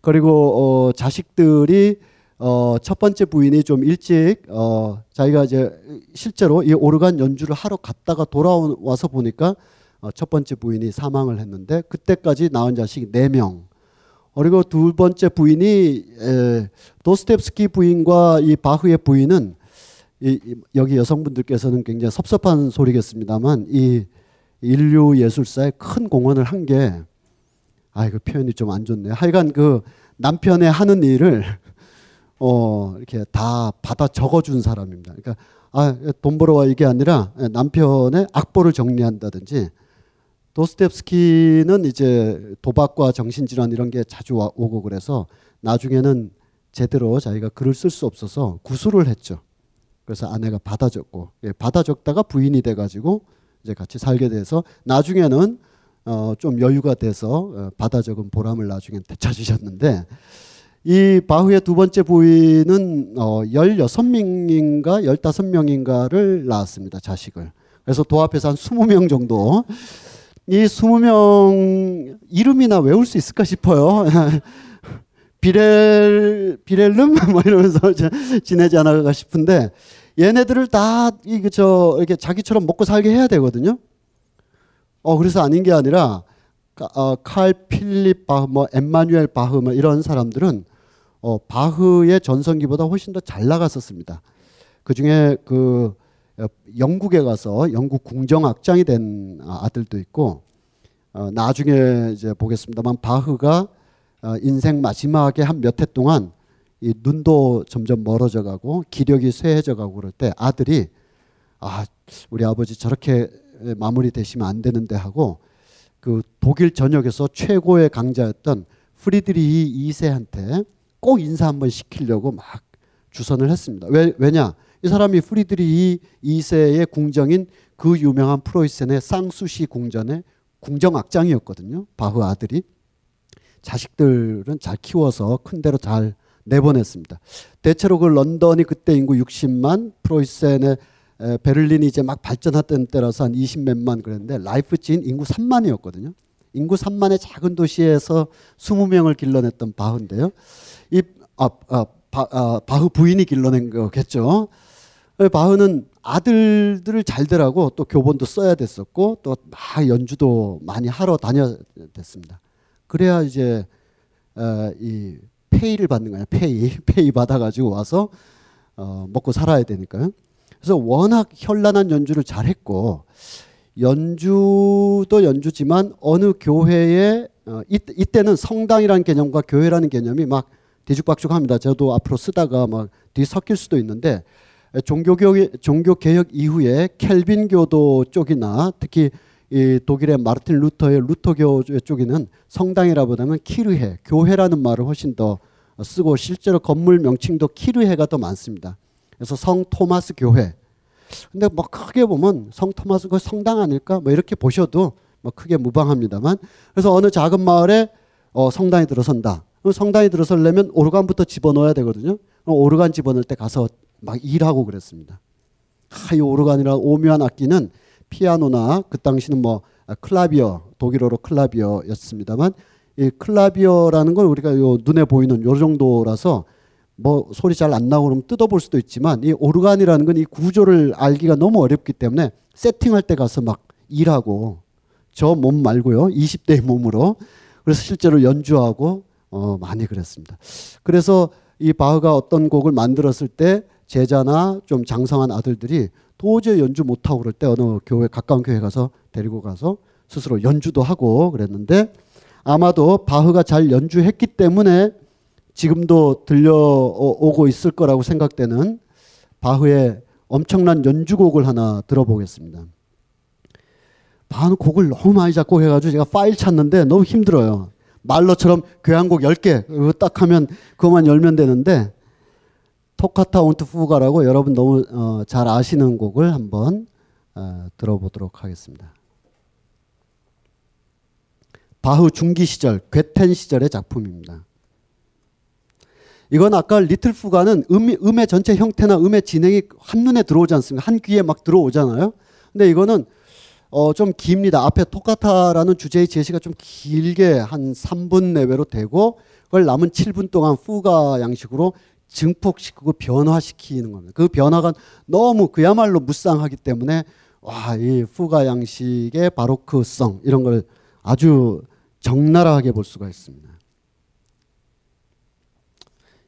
그리고 어, 자식들이 어, 첫 번째 부인이 좀 일찍 어, 자기가 이제 실제로 이 오르간 연주를 하러 갔다가 돌아와서 보니까 어, 첫 번째 부인이 사망을 했는데 그때까지 낳은 자식이 네 명. 그리고 두 번째 부인이 에, 도스텝스키 부인과 이 바흐의 부인은 이, 이, 여기 여성분들께서는 굉장히 섭섭한 소리겠습니다만 이 인류 예술사에 큰 공헌을 한 게 아 이거 표현이 좀 안 좋네요. 하여간 그 남편의 하는 일을 어, 이렇게 다 받아 적어준 사람입니다. 그러니까 아, 돈 벌어와 이게 아니라 남편의 악보를 정리한다든지 도스텝스키는 이제 도박과 정신질환 이런 게 자주 와, 오고 그래서 나중에는 제대로 자기가 글을 쓸 수 없어서 구술을 했죠. 그래서 아내가 받아 적고 예, 받아 적다가 부인이 돼가지고 이제 같이 살게 돼서 나중에는 어, 좀 여유가 돼서 어, 받아 적은 보람을 나중에 되찾으셨는데 이 바흐의 두 번째 부인은 어 16명인가 15명인가를 낳았습니다. 자식을. 그래서 도합해서 한 20명 정도. 이 20명 이름이나 외울 수 있을까 싶어요. 비렐 비렐름 뭐 이러면서 지내지 않을까 싶은데 얘네들을 다 이게 저 이렇게 자기처럼 먹고 살게 해야 되거든요. 어 그래서 아닌 게 아니라 어, 칼 필립 바흐, 뭐 엠마뉴엘 바흐 뭐 이런 사람들은 어, 바흐의 전성기보다 훨씬 더 잘 나갔었습니다. 그 중에 그 어, 영국에 가서 영국 궁정악장이 된 아들도 있고 어, 나중에 이제 보겠습니다만 바흐가 어, 인생 마지막에 한 몇 해 동안 이 눈도 점점 멀어져 가고 기력이 쇠해져 가고 그럴 때 아들이 아 우리 아버지 저렇게 마무리 되시면 안 되는데 하고 그 독일 전역에서 최고의 강자였던 프리드리히 2세한테 꼭 인사 한번 시키려고 막 주선을 했습니다. 왜 왜냐? 이 사람이 프리드리히 2세의 궁정인 그 유명한 프로이센의 쌍수시 궁전의 궁정악장이었거든요. 바흐 아들이 자식들은 잘 키워서 큰 데로 잘 내보냈습니다. 대체로 그 런던이 그때 인구 60만, 프로이센의 베를린이 이제 막 발전했던 때라서 한 20몇만 그랬는데 라이프치히는 인구 3만이었거든요. 인구 3만의 작은 도시에서 20명을 길러냈던 바흐인데요. 이 아, 아, 바, 아, 바흐 부인이 길러낸 거겠죠. 바흐는 아들들을 잘 되라고 또 교본도 써야 됐었고 또 막 연주도 많이 하러 다녀야 됐습니다. 그래야 이제 어, 이 페이를 받는 거예요. 페이 페이 받아가지고 와서 어, 먹고 살아야 되니까요. 그래서 워낙 현란한 연주를 잘했고 연주도 연주지만 어느 교회에 어, 이, 이때는 성당이라는 개념과 교회라는 개념이 막 뒤죽박죽합니다. 저도 앞으로 쓰다가 막 뒤섞일 수도 있는데 종교개혁 이후에 켈빈교도 쪽이나 특히 이 독일의 마르틴 루터의 루터교 쪽에는 성당이라보다는 키르해, 교회라는 말을 훨씬 더 쓰고 실제로 건물 명칭도 키르해가 더 많습니다. 그래서 성 토마스 교회. 근데 뭐 크게 보면 성 토마스 그 성당 아닐까? 뭐 이렇게 보셔도 뭐 크게 무방합니다만. 그래서 어느 작은 마을에 어 성당이 들어선다. 성당이 들어서려면 오르간부터 집어넣어야 되거든요. 오르간 집어넣을 때 가서 막 일하고 그랬습니다. 아, 이 오르간이라 오묘한 악기는 피아노나 그 당시는 뭐 클라비어 독일어로 클라비어였습니다만 이 클라비어라는 걸 우리가 요 눈에 보이는 요 정도라서 뭐 소리 잘 안 나고 그러면 뜯어볼 수도 있지만 이 오르간이라는 건 이 구조를 알기가 너무 어렵기 때문에 세팅할 때 가서 막 일하고 저 몸 말고요 20대의 몸으로 그래서 실제로 연주하고 어 많이 그랬습니다. 그래서 이 바흐가 어떤 곡을 만들었을 때 제자나 좀 장성한 아들들이 도저히 연주 못하고 그럴 때 어느 교회 가까운 교회 가서 데리고 가서 스스로 연주도 하고 그랬는데 아마도 바흐가 잘 연주했기 때문에 지금도 들려오고 있을 거라고 생각되는 바흐의 엄청난 연주곡을 하나 들어보겠습니다. 바흐는 곡을 너무 많이 작곡 해가지고 제가 파일 찾는데 너무 힘들어요. 말로처럼 교향곡 10개 딱 하면 그것만 열면 되는데 토카타 온트 푸가라고 여러분 너무 어, 잘 아시는 곡을 한번 어, 들어보도록 하겠습니다. 바흐 중기 시절, 괴텐 시절의 작품입니다. 이건 아까 리틀 푸가는 음, 음의 전체 형태나 음의 진행이 한눈에 들어오지 않습니까? 한 귀에 막 들어오잖아요. 근데 이거는 어, 좀 깁니다. 앞에 토카타라는 주제의 제시가 좀 길게 한 3분 내외로 되고 그걸 남은 7분 동안 푸가 양식으로 증폭시키고 변화시키는 겁니다. 그 변화가 너무 그야말로 무쌍하기 때문에 와, 이 푸가 양식의 바로크성 이런 걸 아주 적나라하게 볼 수가 있습니다.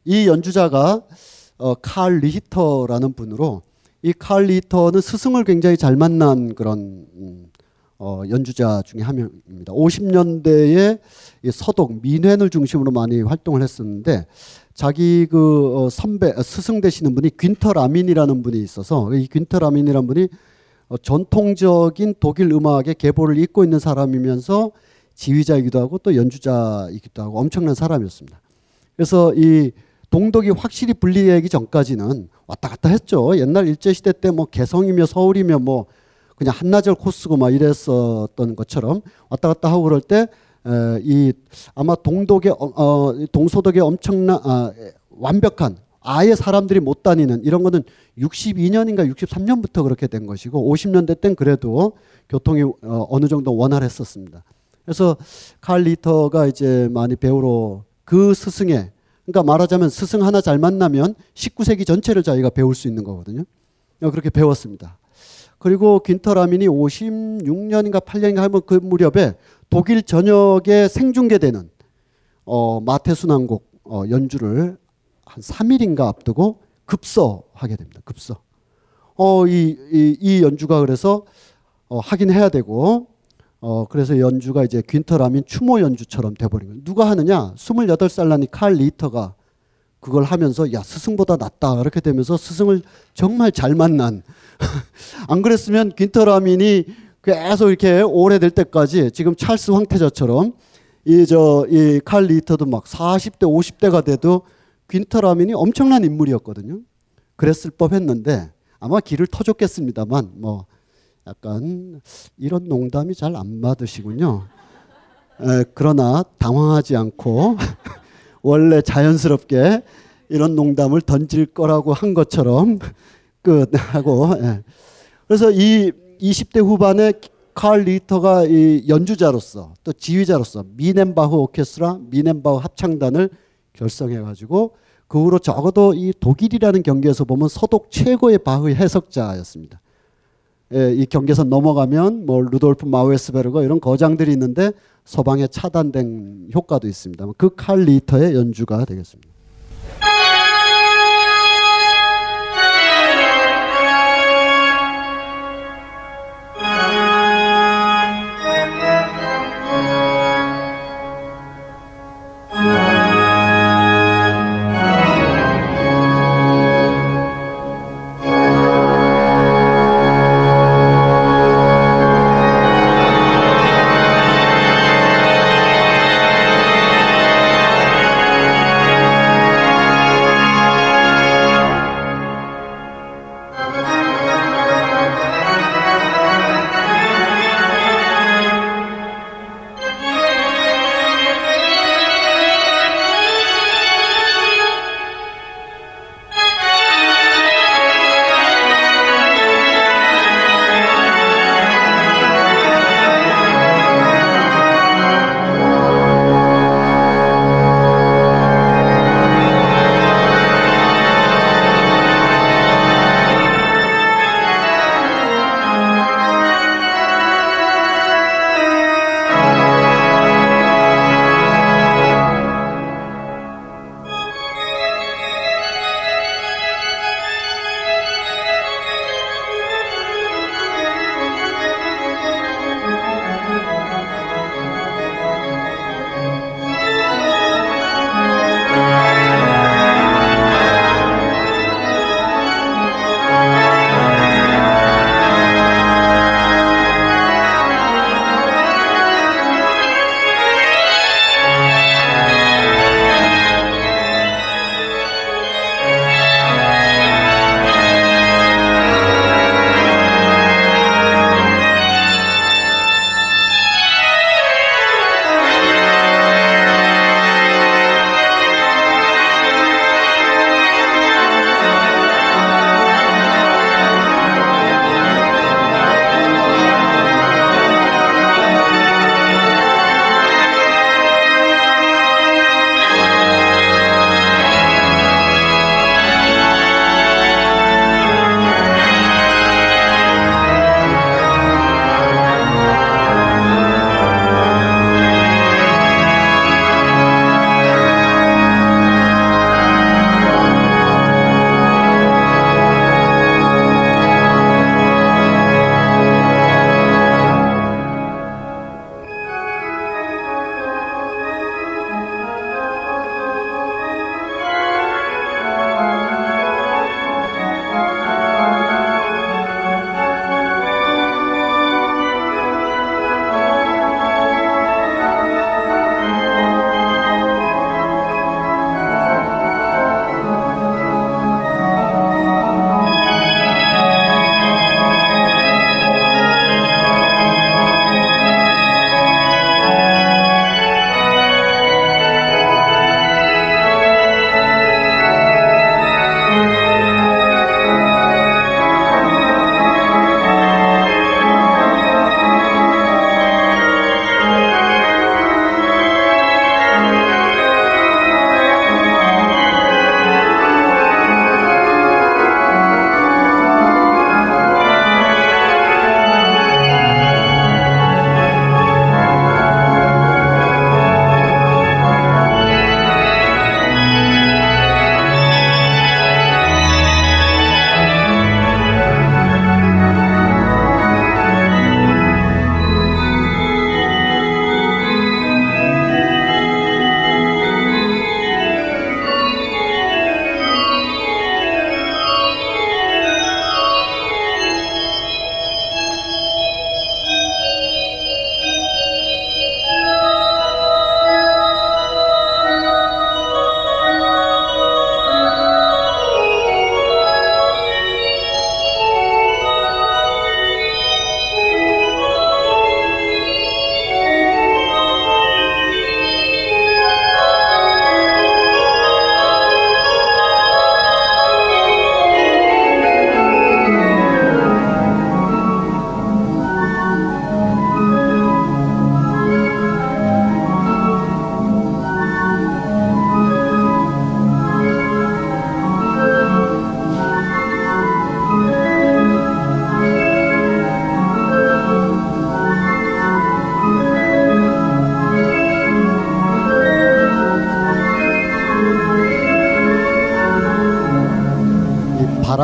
이 연주자가 어, 칼 리히터라는 분으로 이 칼 리히터는 스승을 굉장히 잘 만난 그런 음, 어, 연주자 중에 한 명입니다. 50년대에 서독 민회를 중심으로 많이 활동을 했었는데 자기 그 어, 선배 어, 스승 되시는 분이 귄터 라민이라는 분이 있어서 이 귄터 라민이라는 분이 어, 전통적인 독일 음악의 계보를 잇고 있는 사람이면서 지휘자이기도 하고 또 연주자이기도 하고 엄청난 사람이었습니다. 그래서 이 동독이 확실히 분리되기 전까지는 왔다 갔다 했죠. 옛날 일제 시대 때 뭐 개성이며 서울이며 뭐 그냥 한나절 코스고 막 이랬었던 것처럼 왔다 갔다 하고 그럴 때 이 아마 동독의 어, 어, 동소독의 엄청난 아, 완벽한 아예 사람들이 못 다니는 이런 거는 62년인가 63년부터 그렇게 된 것이고 50년대 땐 그래도 교통이 어, 어느 정도 원활했었습니다. 그래서 칼 리터가 이제 많이 배우러 그 스승의 그러니까 말하자면 스승 하나 잘 만나면 19세기 전체를 자기가 배울 수 있는 거거든요. 그렇게 배웠습니다. 그리고 귄터라민이 56년인가 8년인가 하면 그 무렵에 독일 전역에 생중계되는 어, 마태순환곡 어, 연주를 한 3일인가 앞두고 급서하게 됩니다. 급서. 어, 이, 이, 이 연주가 그래서 어, 하긴 해야 되고 어, 그래서 연주가 이제 귄터라민 추모 연주처럼 돼버린 거예요. 누가 하느냐? 28살 나니 칼 리터가 그걸 하면서 야 스승보다 낫다 이렇게 되면서 스승을 정말 잘 만난 안 그랬으면 귄터라민이 계속 이렇게 오래될 때까지 지금 찰스 황태자처럼 이 저 이 칼 리터도 막 40대 50대가 돼도 귄터라민이 엄청난 인물이었거든요. 그랬을 법했는데 아마 길을 터줬겠습니다만 뭐 약간 이런 농담이 잘안 받으시군요. 에, 그러나 당황하지 않고 원래 자연스럽게 이런 농담을 던질 거라고 한 것처럼 끝하고 예. 그래서 이 20대 후반에 칼 리터가 이 연주자로서 또 지휘자로서 미넨바흐 오케스트라 미넨바흐 합창단을 결성해 가지고 그 후로 적어도 이 독일이라는 경기에서 보면 서독 최고의 바흐 해석자였습니다. 예, 이 경계선 넘어가면 뭐 루돌프 마우에스베르거 이런 거장들이 있는데 서방에 차단된 효과도 있습니다. 그 칼 리터의 연주가 되겠습니다.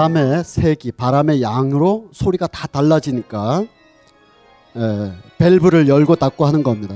바람의 색이 바람의 양으로 소리가 다 달라지니까 에, 밸브를 열고 닫고 하는 겁니다.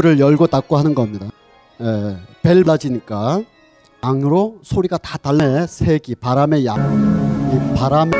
밸브를 열고 닫고 하는 겁니다. 에, 밸브 낮으니까 양으로 소리가 다 달라. 색이 바람의 양, 이 바람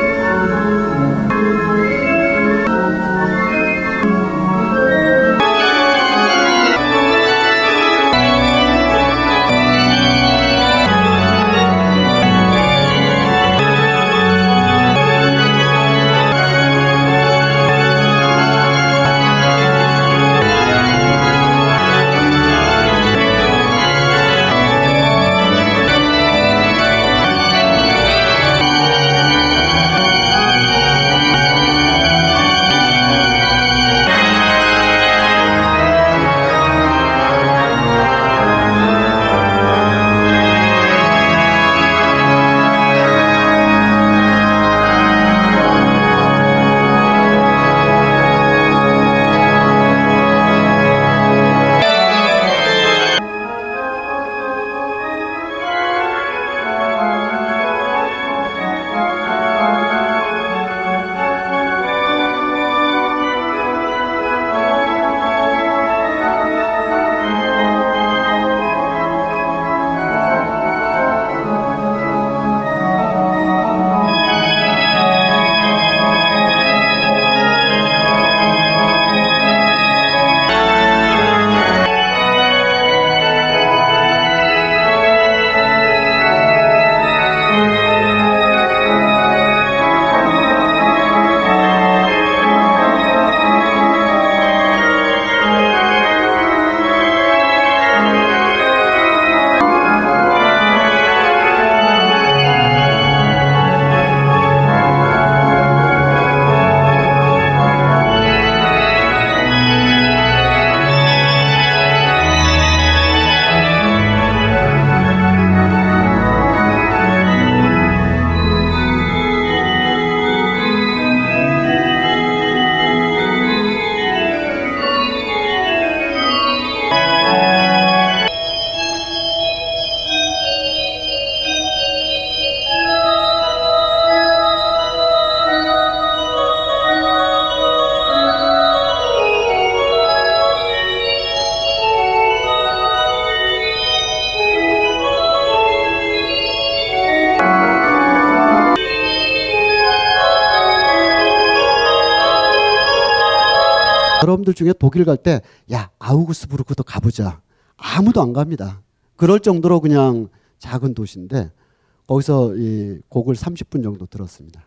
여러분들 중에 독일 갈 때 야 아우구스부르크도 가보자. 아무도 안 갑니다. 그럴 정도로 그냥 작은 도시인데 거기서 이 곡을 30분 정도 들었습니다.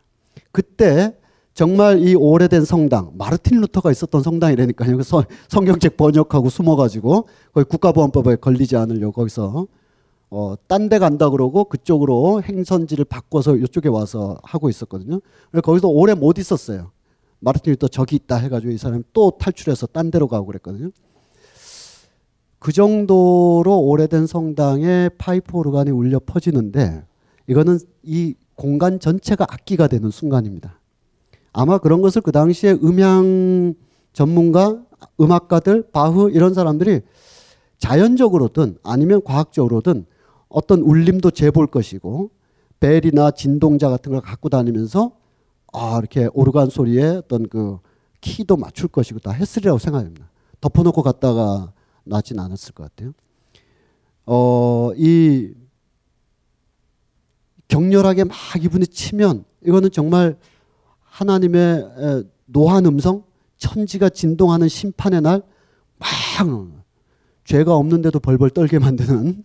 그때 정말 이 오래된 성당 마르틴 루터가 있었던 성당이라니까요. 그 성경책 번역하고 숨어가지고 거기 국가보안법에 걸리지 않으려고 거기서 어, 딴 데 간다 그러고 그쪽으로 행선지를 바꿔서 이쪽에 와서 하고 있었거든요. 거기서 오래 못 있었어요. 마르틴 루터 저기 있다 해가지고 이 사람이 또 탈출해서 딴 데로 가고 그랬거든요. 그 정도로 오래된 성당에 파이프 오르간이 울려 퍼지는데 이거는 이 공간 전체가 악기가 되는 순간입니다. 아마 그런 것을 그 당시에 음향 전문가, 음악가들, 바흐 이런 사람들이 자연적으로든 아니면 과학적으로든 어떤 울림도 재볼 것이고 벨이나 진동자 같은 걸 갖고 다니면서 아 이렇게 오르간 소리에 어떤 그 키도 맞출 것이고 다 했으리라고 생각합니다. 덮어놓고 갔다가 나진 않았을 것 같아요. 어, 이 격렬하게 막 이분이 치면 이거는 정말 하나님의 노한 음성, 천지가 진동하는 심판의 날, 막 죄가 없는데도 벌벌 떨게 만드는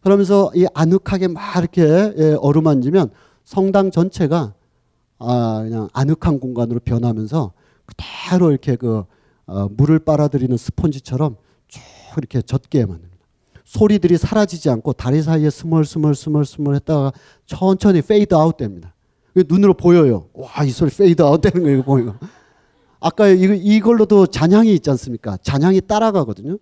그러면서 이 아늑하게 막 이렇게 예, 어루만지면 성당 전체가 아 그냥 아늑한 공간으로 변하면서 그대로 이렇게 그 어, 물을 빨아들이는 스펀지처럼 쭉 이렇게 젖게 만듭니다. 소리들이 사라지지 않고 다리 사이에 스멀스멀 스멀스멀 했다가 천천히 페이드 아웃 됩니다. 눈으로 보여요. 와, 이 소리 페이드 아웃 되는 거예요, 보이고. 아까 이걸로도 잔향이 있지 않습니까? 잔향이 따라가거든요.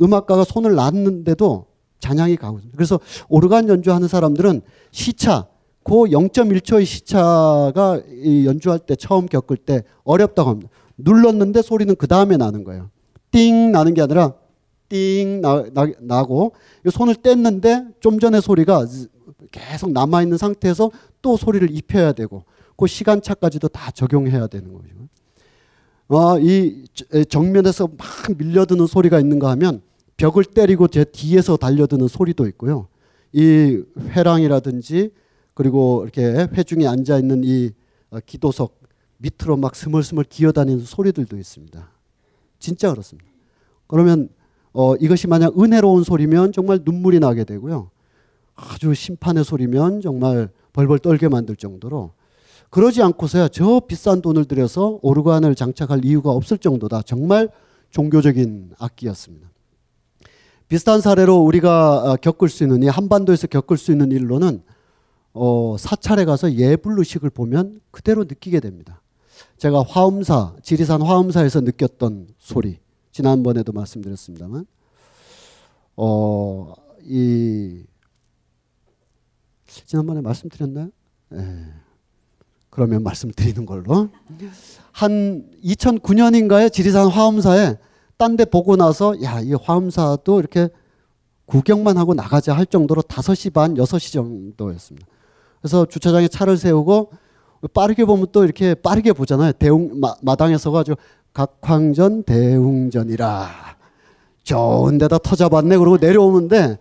음악가가 손을 놨는데도 잔향이 가고 있습니다. 그래서 오르간 연주하는 사람들은 시차, 그 0.1초의 시차가 연주할 때 처음 겪을 때 어렵다고 합니다. 눌렀는데 소리는 그 다음에 나는 거예요. 띵 나는 게 아니라 띵 나, 나, 나고 손을 뗐는데 좀 전에 소리가 계속 남아 있는 상태에서 또 소리를 입혀야 되고 그 시간차까지도 다 적용해야 되는 거죠. 아, 이 정면에서 막 밀려드는 소리가 있는가 하면 벽을 때리고 제 뒤에서 달려드는 소리도 있고요. 이 회랑이라든지 그리고 이렇게 회중에 앉아 있는 이 어, 기도석 밑으로 막 스멀스멀 기어다니는 소리들도 있습니다. 진짜 그렇습니다. 그러면 어, 이것이 만약 은혜로운 소리면 정말 눈물이 나게 되고요. 아주 심판의 소리면 정말 벌벌 떨게 만들 정도로 그러지 않고서야 저 비싼 돈을 들여서 오르간을 장착할 이유가 없을 정도다. 정말 종교적인 악기였습니다. 비슷한 사례로 우리가 어, 겪을 수 있는 이 한반도에서 겪을 수 있는 일로는 어, 사찰에 가서 예불루식을 보면 그대로 느끼게 됩니다. 제가 화엄사 지리산 화엄사에서 느꼈던 소리 지난번에도 말씀드렸습니다만 어, 이 지난번에 말씀드렸나요? 네. 그러면 말씀드리는 걸로 한 2009년인가에 지리산 화엄사에 딴 데 보고 나서 야, 이 화엄사도 이렇게 구경만 하고 나가자 할 정도로 5시 반, 6시 정도였습니다. 그래서 주차장에 차를 세우고 빠르게 보면 또 이렇게 빠르게 보잖아요. 대웅 마, 당에 서가지고 각황전 대웅전이라 좋은 데다 터잡았네 그러고 내려오는데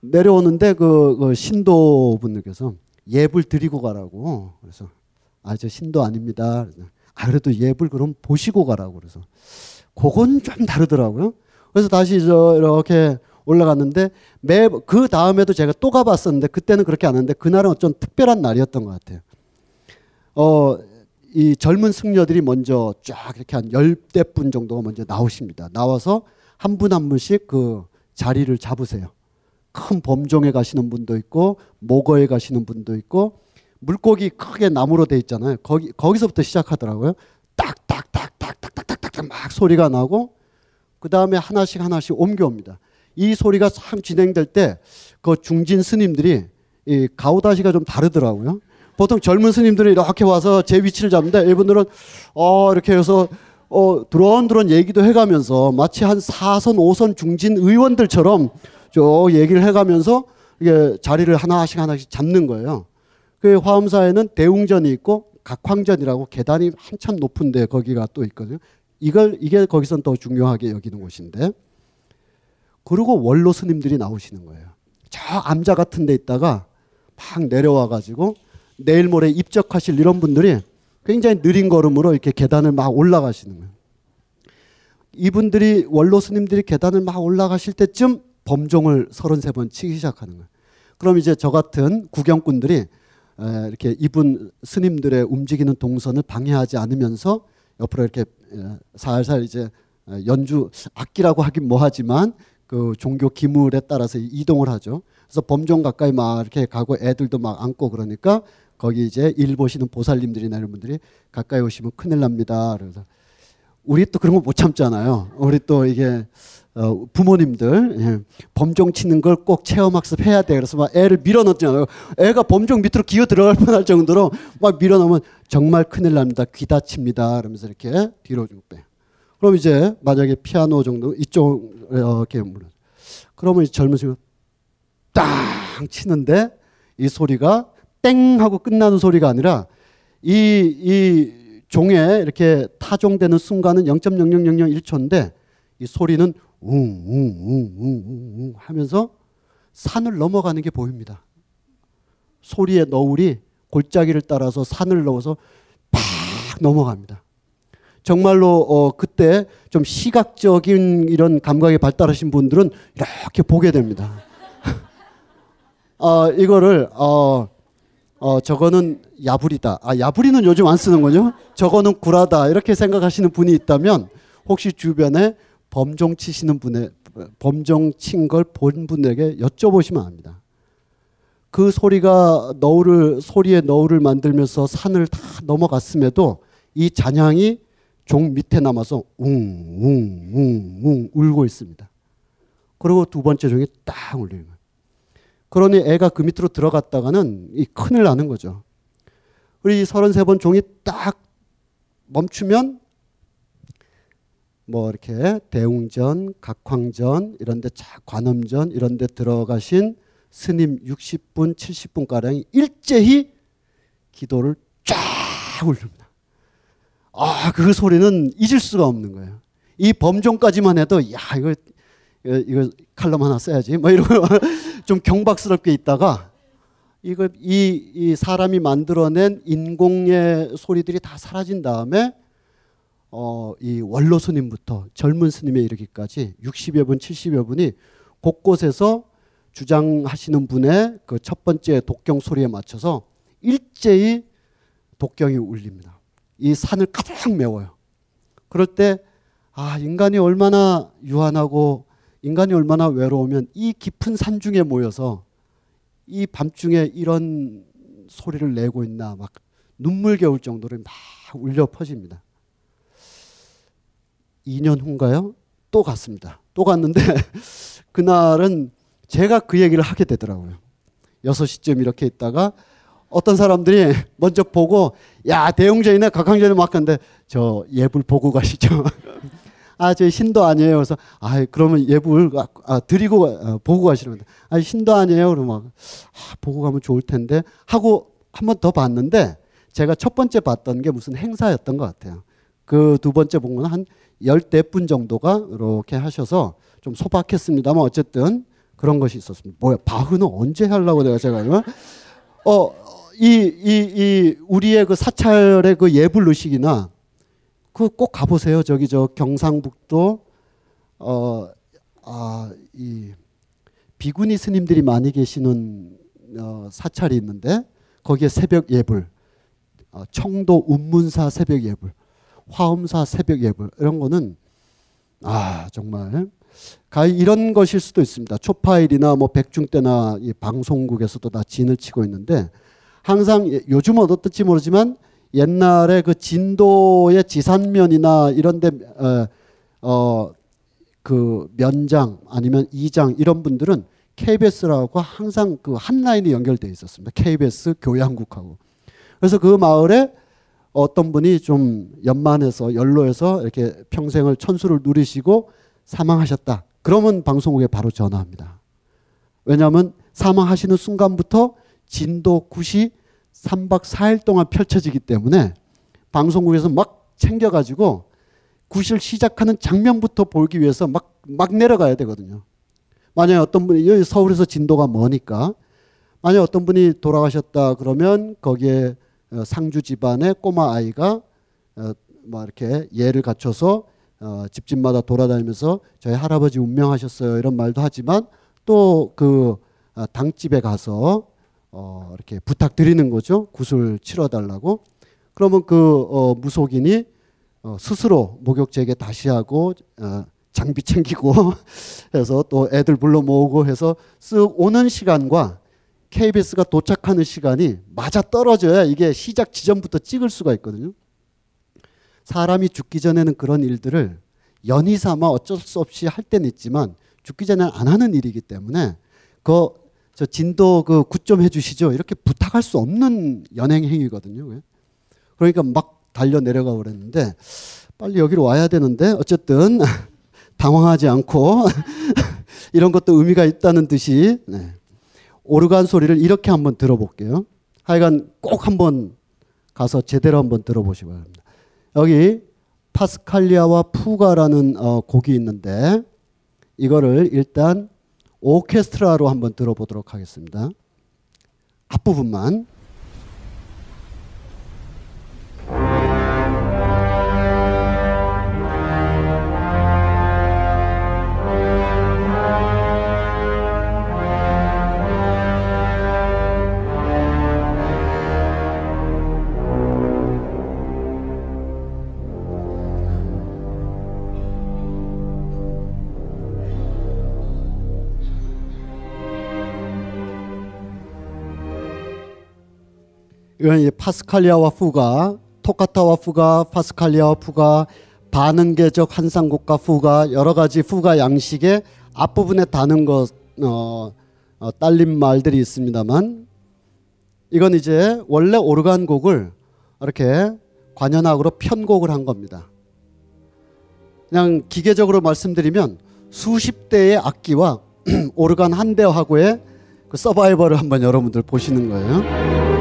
내려오는데 그, 그 신도분들께서 예불 드리고 가라고 그래서 아 저 신도 아닙니다. 아 그래도 예불 그럼 보시고 가라고 그래서 그건 좀 다르더라고요. 그래서 다시 저 이렇게 올라갔는데 매 그 다음에도 제가 또 가봤었는데 그때는 그렇게 안 했는데 그날은 어쩐 특별한 날이었던 것 같아요. 어, 이 젊은 승려들이 먼저 쫙 이렇게 한 열대 분 정도가 먼저 나오십니다. 나와서 한 분 한 분씩 그 자리를 잡으세요. 큰 범종에 가시는 분도 있고 목어에 가시는 분도 있고 물고기 크게 나무로 돼 있잖아요. 거기 거기서부터 시작하더라고요. 딱딱딱딱딱딱딱딱 막 소리가 나고 그 다음에 하나씩 하나씩 옮겨옵니다. 이 소리가 참 진행될 때 그 중진 스님들이 이 가오다시가 좀 다르더라고요. 보통 젊은 스님들이 이렇게 와서 제 위치를 잡는데 이분들은 어 이렇게 해서 어 드론드론 얘기도 해가면서 마치 한 4선 5선 중진 의원들처럼 쭉 얘기를 해가면서 이게 자리를 하나씩 하나씩 잡는 거예요. 그 화엄사에는 대웅전이 있고 각황전이라고 계단이 한참 높은데 거기가 또 있거든요. 이걸 이게 거기선 더 중요하게 여기는 곳인데 그리고 원로 스님들이 나오시는 거예요. 저 암자 같은 데 있다가 막 내려와 가지고 내일 모레 입적하실 이런 분들이 굉장히 느린 걸음으로 이렇게 계단을 막 올라가시는 거예요. 이분들이 원로 스님들이 계단을 막 올라가실 때쯤 범종을 33번 치기 시작하는 거예요. 그럼 이제 저 같은 구경꾼들이 에, 이렇게 이분 스님들의 움직이는 동선을 방해하지 않으면서 옆으로 이렇게 에, 살살 이제 에, 연주 악기라고 하긴 뭐하지만 그 종교 기물에 따라서 이동을 하죠. 그래서 범종 가까이 막 이렇게 가고 애들도 막 안고 그러니까 거기 이제 일 보시는 보살님들이나 이런 분들이 가까이 오시면 큰일 납니다. 그래서 우리 또 그런 거 못 참잖아요. 우리 또 이게 어, 부모님들 예, 범종 치는 걸 꼭 체험학습 해야 돼. 그래서 막 애를 밀어넣잖아요. 애가 범종 밑으로 기어 들어갈 뻔할 정도로 막 밀어넣으면 정말 큰일 납니다. 귀 다칩니다. 그러면서 이렇게 뒤로 좀 빼. 그럼 이제 만약에 피아노 정도 이쪽 이렇게 물어. 그러면 젊은 친구 땅 치는데 이 소리가 땡 하고 끝나는 소리가 아니라 이, 이 종에 이렇게 타종되는 순간은 0.0001초인데 이 소리는 웅웅웅웅웅 하면서 산을 넘어가는 게 보입니다. 소리의 너울이 골짜기를 따라서 산을 넘어서 팍 넘어갑니다. 정말로 어 그때 좀 시각적인 이런 감각이 발달하신 분들은 이렇게 보게 됩니다. 어 이거를 어, 어 저거는 야불이다. 아 야불이는 요즘 안 쓰는군요. 저거는 구라다 이렇게 생각하시는 분이 있다면 혹시 주변에 범종 치시는 분의 범종 친 걸 본 분에게 여쭤보시면 합니다. 그 소리가 너울을 소리의 너울을 만들면서 산을 다 넘어갔음에도 이 잔향이 종 밑에 남아서 웅웅웅웅 울고 있습니다. 그리고 두 번째 종이 딱 울리는 거예요. 그러니 애가 그 밑으로 들어갔다가는 이 큰일 나는 거죠. 우리 33번 종이 딱 멈추면 뭐 이렇게 대웅전, 각황전 이런 데 관음전 이런 데 들어가신 스님 60분, 70분 가량이 일제히 기도를 쫙 올립니다. 아, 그 소리는 잊을 수가 없는 거예요. 이 범종까지만 해도 야, 이거 이거 칼럼 하나 써야지. 뭐 이러고 좀 경박스럽게 있다가 이거 이, 이 사람이 만들어낸 인공의 소리들이 다 사라진 다음에 어, 이 원로 스님부터 젊은 스님에 이르기까지 60여 분, 70여 분이 곳곳에서 주장하시는 분의 그 첫 번째 독경 소리에 맞춰서 일제히 독경이 울립니다. 이 산을 가득 메워요. 그럴 때, 아, 인간이 얼마나 유한하고 인간이 얼마나 외로우면 이 깊은 산 중에 모여서 이 밤중에 이런 소리를 내고 있나 막 눈물겨울 정도로 막 울려 퍼집니다. 2년 후인가요? 또 갔습니다. 또 갔는데 그날은 제가 그 얘기를 하게 되더라고요. 6시쯤 이렇게 있다가 어떤 사람들이 먼저 보고 야 대웅전이네 각항전에 막 갔는데 저 예불 보고 가시죠. 아, 저 신도 아니에요. 그래서 아, 그러면 예불 아, 드리고 아, 보고 가시는 건데 아, 신도 아니에요. 그러면 막 아, 보고 가면 좋을 텐데 하고 한 번 더 봤는데 제가 첫 번째 봤던 게 무슨 행사였던 것 같아요. 그 두 번째 본 거는 한 열대 분 정도가 이렇게 하셔서 좀 소박했습니다만 어쨌든 그런 것이 있었습니다. 뭐야 바흐는 언제 하려고 내가 제가 어 이 이 이 우리의 그 사찰의 그 예불 의식이나 그 꼭 가보세요. 저기 저 경상북도 어 아 이 비구니 스님들이 많이 계시는 어, 사찰이 있는데 거기에 새벽 예불 어, 청도 운문사 새벽 예불 화엄사 새벽 예불 이런 거는 아 정말 가히 이런 것일 수도 있습니다. 초파일이나 뭐 백중 때나 이 방송국에서도 다 진을 치고 있는데 항상 예, 요즘은 어떻지 모르지만 옛날에 그 진도의 지산면이나 이런데 어, 어, 그 면장 아니면 이장 이런 분들은 KBS라고 항상 그 한 라인이 연결돼 있었습니다. KBS 교양국하고. 그래서 그 마을에 어떤 분이 좀 연만해서 연로해서 이렇게 평생을 천수를 누리시고 사망하셨다. 그러면 방송국에 바로 전화합니다. 왜냐하면 사망하시는 순간부터 진도 굿이 3박 4일 동안 펼쳐지기 때문에 방송국에서 막 챙겨가지고 굿을 시작하는 장면부터 보기 위해서 막, 막 내려가야 되거든요. 만약에 어떤 분이 여기 서울에서 진도가 머니까 만약에 어떤 분이 돌아가셨다 그러면 거기에 어, 상주 집안의 꼬마 아이가 어, 뭐 이렇게 예를 갖춰서 어, 집집마다 돌아다니면서 저희 할아버지 운명하셨어요 이런 말도 하지만 또그 어, 당집에 가서 어, 이렇게 부탁드리는 거죠 구슬 치러달라고 그러면 그 어, 무속인이 어, 스스로 목욕제게 다시 하고 어, 장비 챙기고 해서 또 애들 불러 모으고 해서 쓱 오는 시간과 KBS가 도착하는 시간이 맞아 떨어져야 이게 시작 지점부터 찍을 수가 있거든요. 사람이 죽기 전에는 그런 일들을 연희 삼아 어쩔 수 없이 할 때는 있지만 죽기 전에는 안 하는 일이기 때문에 그 저 진도 그 굿 좀 해주시죠 이렇게 부탁할 수 없는 연행 행위거든요. 그러니까 막 달려 내려가 그랬는데 빨리 여기로 와야 되는데 어쨌든 당황하지 않고 이런 것도 의미가 있다는 듯이 네. 오르간 소리를 이렇게 한번 들어볼게요. 하여간 꼭 한번 가서 제대로 한번 들어보시기 바랍니다. 여기 파스칼리아와 푸가라는 어, 곡이 있는데 이거를 일단 오케스트라로 한번 들어보도록 하겠습니다. 앞부분만. 이제 파스칼리아와 푸가, 토카타와 푸가, 파스칼리아와 푸가, 반응계적 한상곡과 푸가 여러 가지 푸가 양식의 앞부분에 다는 것 어, 어, 딸린 말들이 있습니다만 이건 이제 원래 오르간 곡을 이렇게 관현악으로 편곡을 한 겁니다. 그냥 기계적으로 말씀드리면 수십 대의 악기와 오르간 한 대하고의 그 서바이벌을 한번 여러분들 보시는 거예요.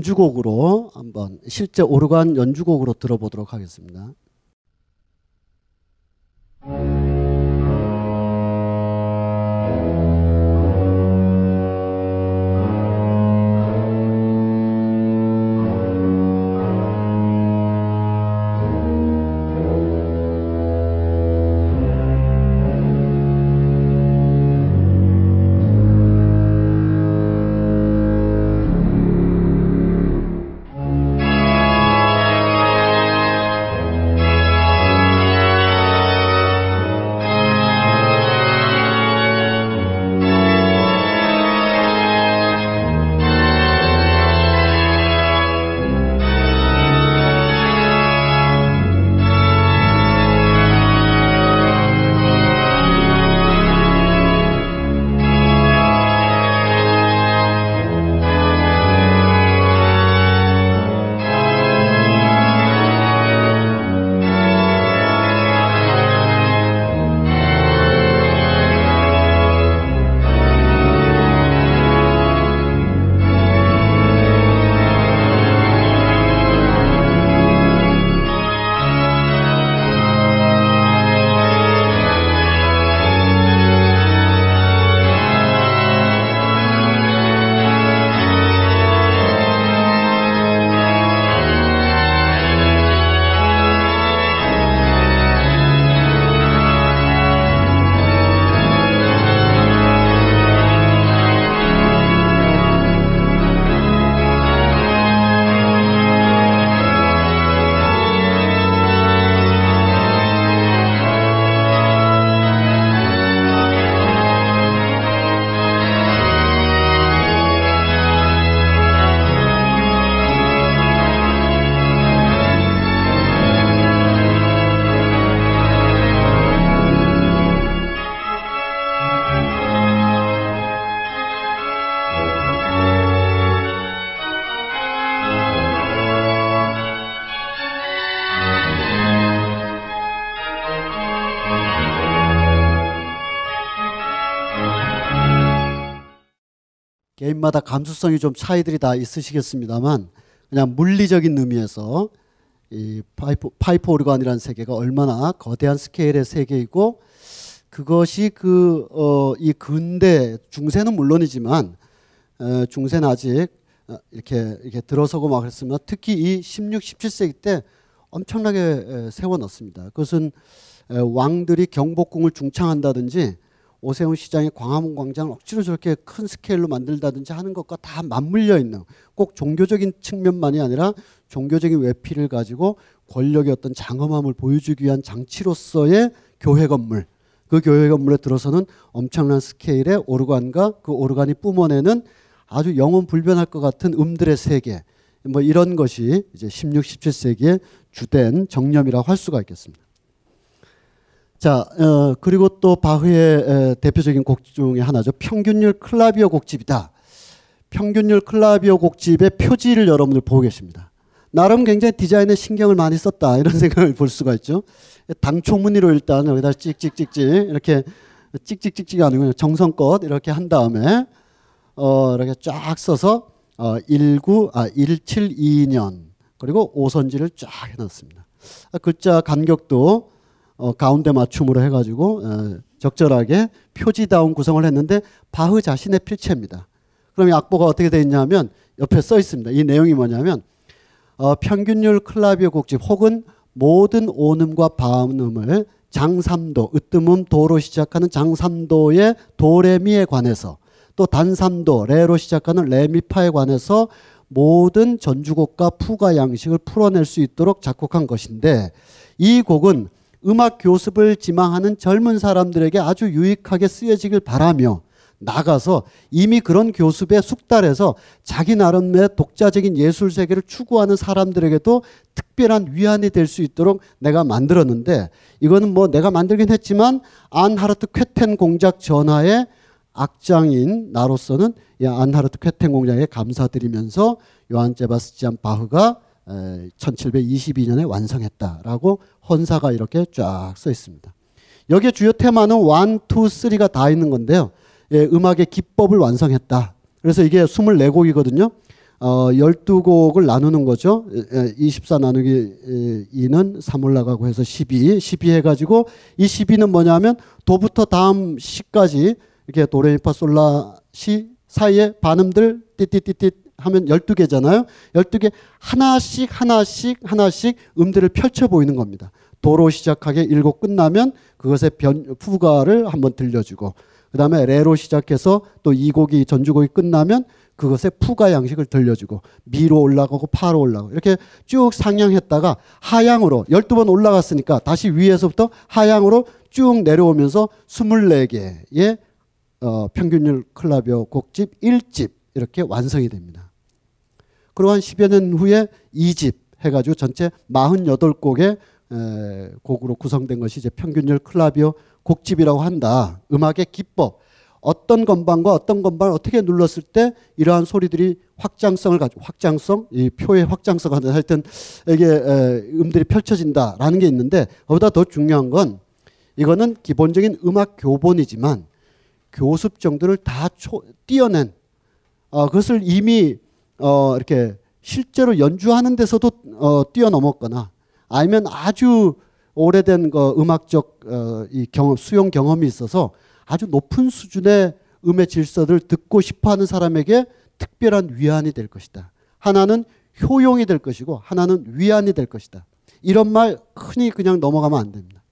연주곡으로 한번 실제 오르간 연주곡으로 들어보도록 하겠습니다. 개인마다 감수성이 좀 차이들이 다 있으시겠습니다만 그냥 물리적인 의미에서 이 파이프, 파이프 오르간이라는 세계가 얼마나 거대한 스케일의 세계이고 그것이 그, 어, 이 근대, 중세는 물론이지만, 어, 중세는 아직 어, 이렇게, 이렇게 들어서고 막 그랬으면 특히 이 16, 17세기 때 엄청나게 세워 넣습니다. 그것은 왕들이 경복궁을 중창한다든지 오세훈 시장의 광화문 광장을 억지로 저렇게 큰 스케일로 만들다든지 하는 것과 다 맞물려 있는 꼭 종교적인 측면만이 아니라 종교적인 외피를 가지고 권력의 어떤 장엄함을 보여주기 위한 장치로서의 교회 건물 그 교회 건물에 들어서는 엄청난 스케일의 오르간과 그 오르간이 뿜어내는 아주 영원 불변할 것 같은 음들의 세계 뭐 이런 것이 이제 16, 17세기의 주된 정념이라고 할 수가 있겠습니다. 자, 어, 그리고 또 바흐의 에, 대표적인 곡 중에 하나죠. 평균율 클라비오 곡집이다. 평균율 클라비오 곡집의 표지를 여러분들 보고 계십니다. 나름 굉장히 디자인에 신경을 많이 썼다 이런 생각을 볼 수가 있죠. 당초무늬로 일단 여기다 찍찍찍찍 이렇게 찍찍찍찍 아니고 정성껏 이렇게 한 다음에 어 이렇게 쫙 써서 어 19, 아 1722년 그리고 오선지를 쫙 해놨습니다. 아, 글자 간격도 어 가운데 맞춤으로 해가지고 어 적절하게 표지다운 구성을 했는데 바흐 자신의 필체입니다. 그럼 이 악보가 어떻게 되어 있냐면 옆에 써 있습니다. 이 내용이 뭐냐면 어 평균율 클라비오 곡집 혹은 모든 오음과 바음을 장삼도, 으뜸음 도로 시작하는 장삼도의 도레미에 관해서 또 단삼도, 레로 시작하는 레미파에 관해서 모든 전주곡과 푸가 양식을 풀어낼 수 있도록 작곡한 것인데 이 곡은 음악 교습을 지망하는 젊은 사람들에게 아주 유익하게 쓰여지길 바라며 나가서 이미 그런 교습에 숙달해서 자기 나름의 독자적인 예술 세계를 추구하는 사람들에게도 특별한 위안이 될 수 있도록 내가 만들었는데 이거는 뭐 내가 만들긴 했지만 안하르트 쾌텐 공작 전하의 악장인 나로서는 이 안하르트 쾌텐 공작에 감사드리면서 요한 제바스티안 바흐가 1722년에 완성했다라고 헌사가 이렇게 쫙 써 있습니다. 여기에 주요 테마는 1, 2, 3가 다 있는 건데요. 예, 음악의 기법을 완성했다. 그래서 이게 24곡이거든요. 어, 12곡을 나누는 거죠. 24 나누기 2는 3 올라가고 해서 12, 12 해가지고 이 12는 뭐냐면 도부터 다음 시까지 이렇게 도레미파 솔라 시 사이에 반음들 띠띠띠띠 하면 12개잖아요. 12개 하나씩 하나씩 하나씩 음들을 펼쳐 보이는 겁니다. 도로 시작하게 일곱 끝나면 그것의 변, 푸가를 한번 들려주고 그 다음에 레로 시작해서 또 이 곡이 전주곡이 끝나면 그것의 푸가 양식을 들려주고 미로 올라가고 파로 올라가고 이렇게 쭉 상향했다가 하향으로 12번 올라갔으니까 다시 위에서부터 하향으로 쭉 내려오면서 24개의 어, 평균율 클라비오 곡집 1집 이렇게 완성이 됩니다. 그리고 한 10여 년 후에 2집 해가지고 전체 48곡의 에, 곡으로 구성된 것이 이제 평균율 클라비오 곡집이라고 한다. 음악의 기법. 어떤 건반과 어떤 건반을 어떻게 눌렀을 때 이러한 소리들이 확장성을 가지고 확장성, 이 표의 확장성 하는 하여튼 이게 음들이 펼쳐진다라는 게 있는데 그보다 더 중요한 건 이거는 기본적인 음악 교본이지만 교습 정도를 다 초, 띄어낸 어, 그것을 이미 어, 이렇게 실제로 연주하는 데서도 어, 뛰어넘었거나 아니면 아주 오래된 그 음악적 어, 이 경험 수용 경험이 있어서 아주 높은 수준의 음의 질서를 듣고 싶어 하는 사람에게 특별한 위안이 될 것이다. 하나는 효용이 될 것이고 하나는 위안이 될 것이다. 이런 말 흔히 그냥 넘어가면 안 됩니다.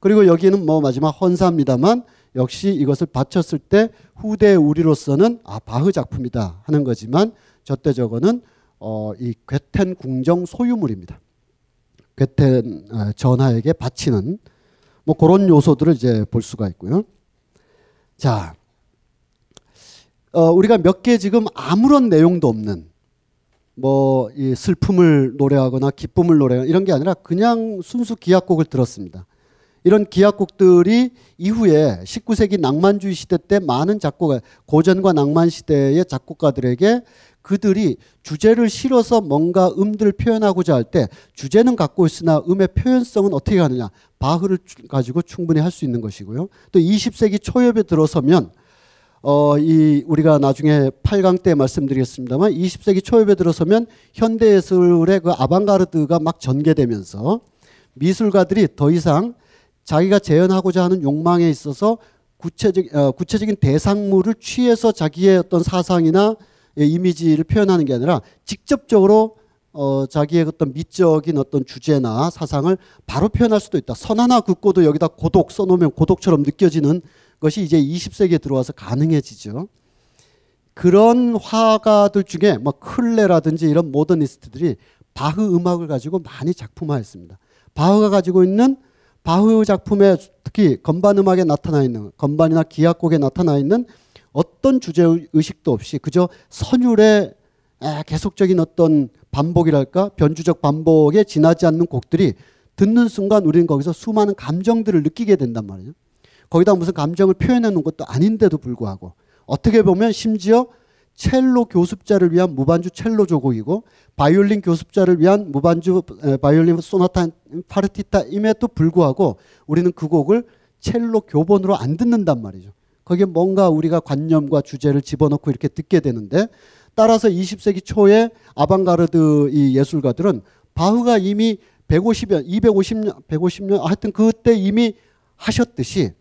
그리고 여기는 뭐 마지막 헌사입니다만 역시 이것을 바쳤을 때 후대 우리로서는 아 바흐 작품이다 하는 거지만 저때 저거는 어, 이 괴텐 궁정 소유물입니다. 괴텐 어, 전하에게 바치는 뭐 그런 요소들을 이제 볼 수가 있고요. 자, 어, 우리가 몇 개 지금 아무런 내용도 없는 뭐 이 슬픔을 노래하거나 기쁨을 노래하거나 이런 게 아니라 그냥 순수 기악곡을 들었습니다. 이런 기악곡들이 이후에 19세기 낭만주의 시대 때 많은 작곡가 고전과 낭만 시대의 작곡가들에게 그들이 주제를 실어서 뭔가 음들을 표현하고자 할 때 주제는 갖고 있으나 음의 표현성은 어떻게 하느냐 바흐를 가지고 충분히 할 수 있는 것이고요. 또 20세기 초엽에 들어서면 어, 이 우리가 나중에 8강 때 말씀드리겠습니다만 20세기 초엽에 들어서면 현대 예술의 그 아방가르드가 막 전개되면서 미술가들이 더 이상 자기가 재현하고자 하는 욕망에 있어서 구체적, 어, 구체적인 대상물을 취해서 자기의 어떤 사상이나 이미지를 표현하는 게 아니라 직접적으로 어, 자기의 어떤 미적인 어떤 주제나 사상을 바로 표현할 수도 있다. 선 하나 긋고도 여기다 고독 써놓으면 고독처럼 느껴지는 것이 이제 20세기에 들어와서 가능해지죠. 그런 화가들 중에 뭐 클레라든지 이런 모더니스트들이 바흐 음악을 가지고 많이 작품화했습니다. 바흐가 가지고 있는 바흐 작품에 특히 건반 음악에 나타나 있는 건반이나 기악곡에 나타나 있는 어떤 주제 의식도 없이 그저 선율의 계속적인 어떤 반복이랄까 변주적 반복에 지나지 않는 곡들이 듣는 순간 우리는 거기서 수많은 감정들을 느끼게 된단 말이에요. 거기다 무슨 감정을 표현해 놓은 것도 아닌데도 불구하고 어떻게 보면 심지어 첼로 교습자를 위한 무반주 첼로 조곡이고 바이올린 교습자를 위한 무반주 바이올린 소나타 파르티타임에도 불구하고 우리는 그 곡을 첼로 교본으로 안 듣는단 말이죠. 거기에 뭔가 우리가 관념과 주제를 집어넣고 이렇게 듣게 되는데 따라서 20세기 초에 아방가르드 이 예술가들은 바흐가 이미 150년, 250년, 150년 하여튼 그때 이미 하셨듯이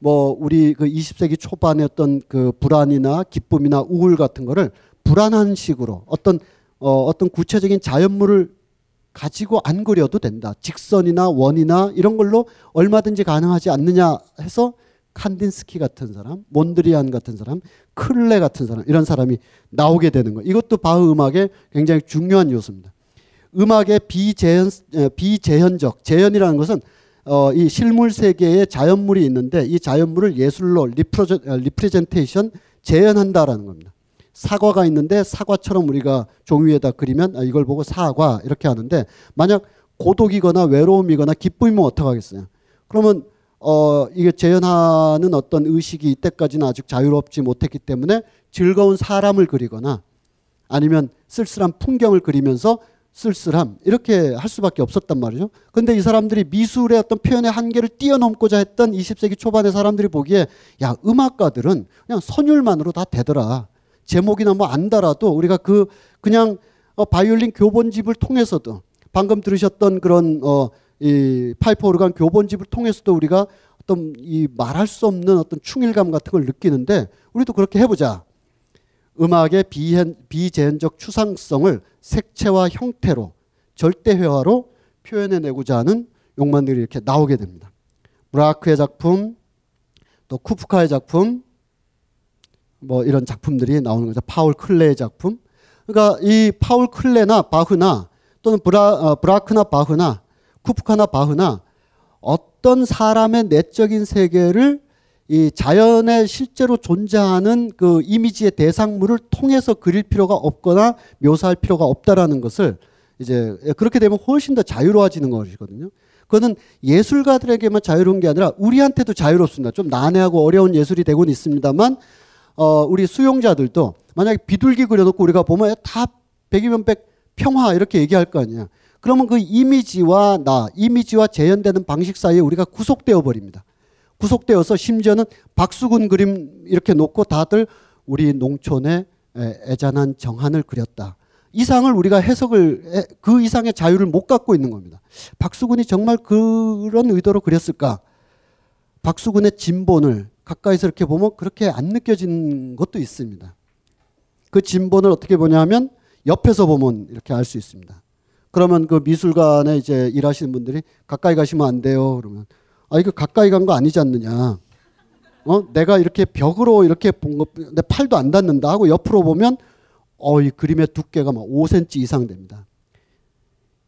뭐 우리 그 20세기 초반의 어떤 그 불안이나 기쁨이나 우울 같은 거를 불안한 식으로 어떤 어, 어떤 구체적인 자연물을 가지고 안 그려도 된다. 직선이나 원이나 이런 걸로 얼마든지 가능하지 않느냐 해서 칸딘스키 같은 사람, 몬드리안 같은 사람, 클레 같은 사람 이런 사람이 나오게 되는 거. 이것도 바흐 음악의 굉장히 중요한 요소입니다. 음악의 비재현 비재현적 재현이라는 것은 어, 이 실물 세계에 자연물이 있는데 이 자연물을 예술로 represen, 어, representation 재현한다라는 겁니다. 사과가 있는데 사과처럼 우리가 종이 위에다 그리면 아, 이걸 보고 사과 이렇게 하는데 만약 고독이거나 외로움이거나 기쁨이면 어떡하겠어요? 그러면 어, 이게 재현하는 어떤 의식이 이때까지는 아직 자유롭지 못했기 때문에 즐거운 사람을 그리거나 아니면 쓸쓸한 풍경을 그리면서 쓸쓸함 이렇게 할 수밖에 없었단 말이죠. 근데 이 사람들이 미술의 어떤 표현의 한계를 뛰어넘고자 했던 20세기 초반의 사람들이 보기에 야 음악가들은 그냥 선율만으로 다 되더라. 제목이나 뭐 안다라도 우리가 그 그냥 어 바이올린 교본집을 통해서도 방금 들으셨던 그런 어 이 파이프 오르간 교본집을 통해서도 우리가 어떤 이 말할 수 없는 어떤 충일감 같은 걸 느끼는데 우리도 그렇게 해보자. 음악의 비현, 비재현적 추상성을 색채와 형태로 절대회화로 표현해내고자 하는 욕망들이 이렇게 나오게 됩니다. 브라크의 작품, 또 쿠프카의 작품, 뭐 이런 작품들이 나오는 거죠. 파울 클레의 작품. 그러니까 이 파울 클레나 바흐나 또는 브라, 어, 브라크나 바흐나 쿠프카나 바흐나 어떤 사람의 내적인 세계를 이 자연에 실제로 존재하는 그 이미지의 대상물을 통해서 그릴 필요가 없거나 묘사할 필요가 없다라는 것을 이제 그렇게 되면 훨씬 더 자유로워지는 것이거든요. 그거는 예술가들에게만 자유로운 게 아니라 우리한테도 자유롭습니다. 좀 난해하고 어려운 예술이 되곤 있습니다만 어 우리 수용자들도 만약에 비둘기 그려놓고 우리가 보면 다 백이면 백 평화 이렇게 얘기할 거 아니야. 그러면 그 이미지와 나, 이미지와 재현되는 방식 사이에 우리가 구속되어 버립니다. 구속되어서 심지어는 박수근 그림 이렇게 놓고 다들 우리 농촌의 애잔한 정한을 그렸다. 이상을 우리가 해석을 그 이상의 자유를 못 갖고 있는 겁니다. 박수근이 정말 그런 의도로 그렸을까? 박수근의 진본을 가까이서 이렇게 보면 그렇게 안 느껴지는 것도 있습니다. 그 진본을 어떻게 보냐면 옆에서 보면 이렇게 알 수 있습니다. 그러면 그 미술관에 이제 일하시는 분들이 가까이 가시면 안 돼요. 그러면 아 이거 가까이 간 거 아니지 않느냐. 어 내가 이렇게 벽으로 이렇게 본거내 팔도 안 닿는다 하고 옆으로 보면 어 이 그림의 두께가 막 5cm 이상 됩니다.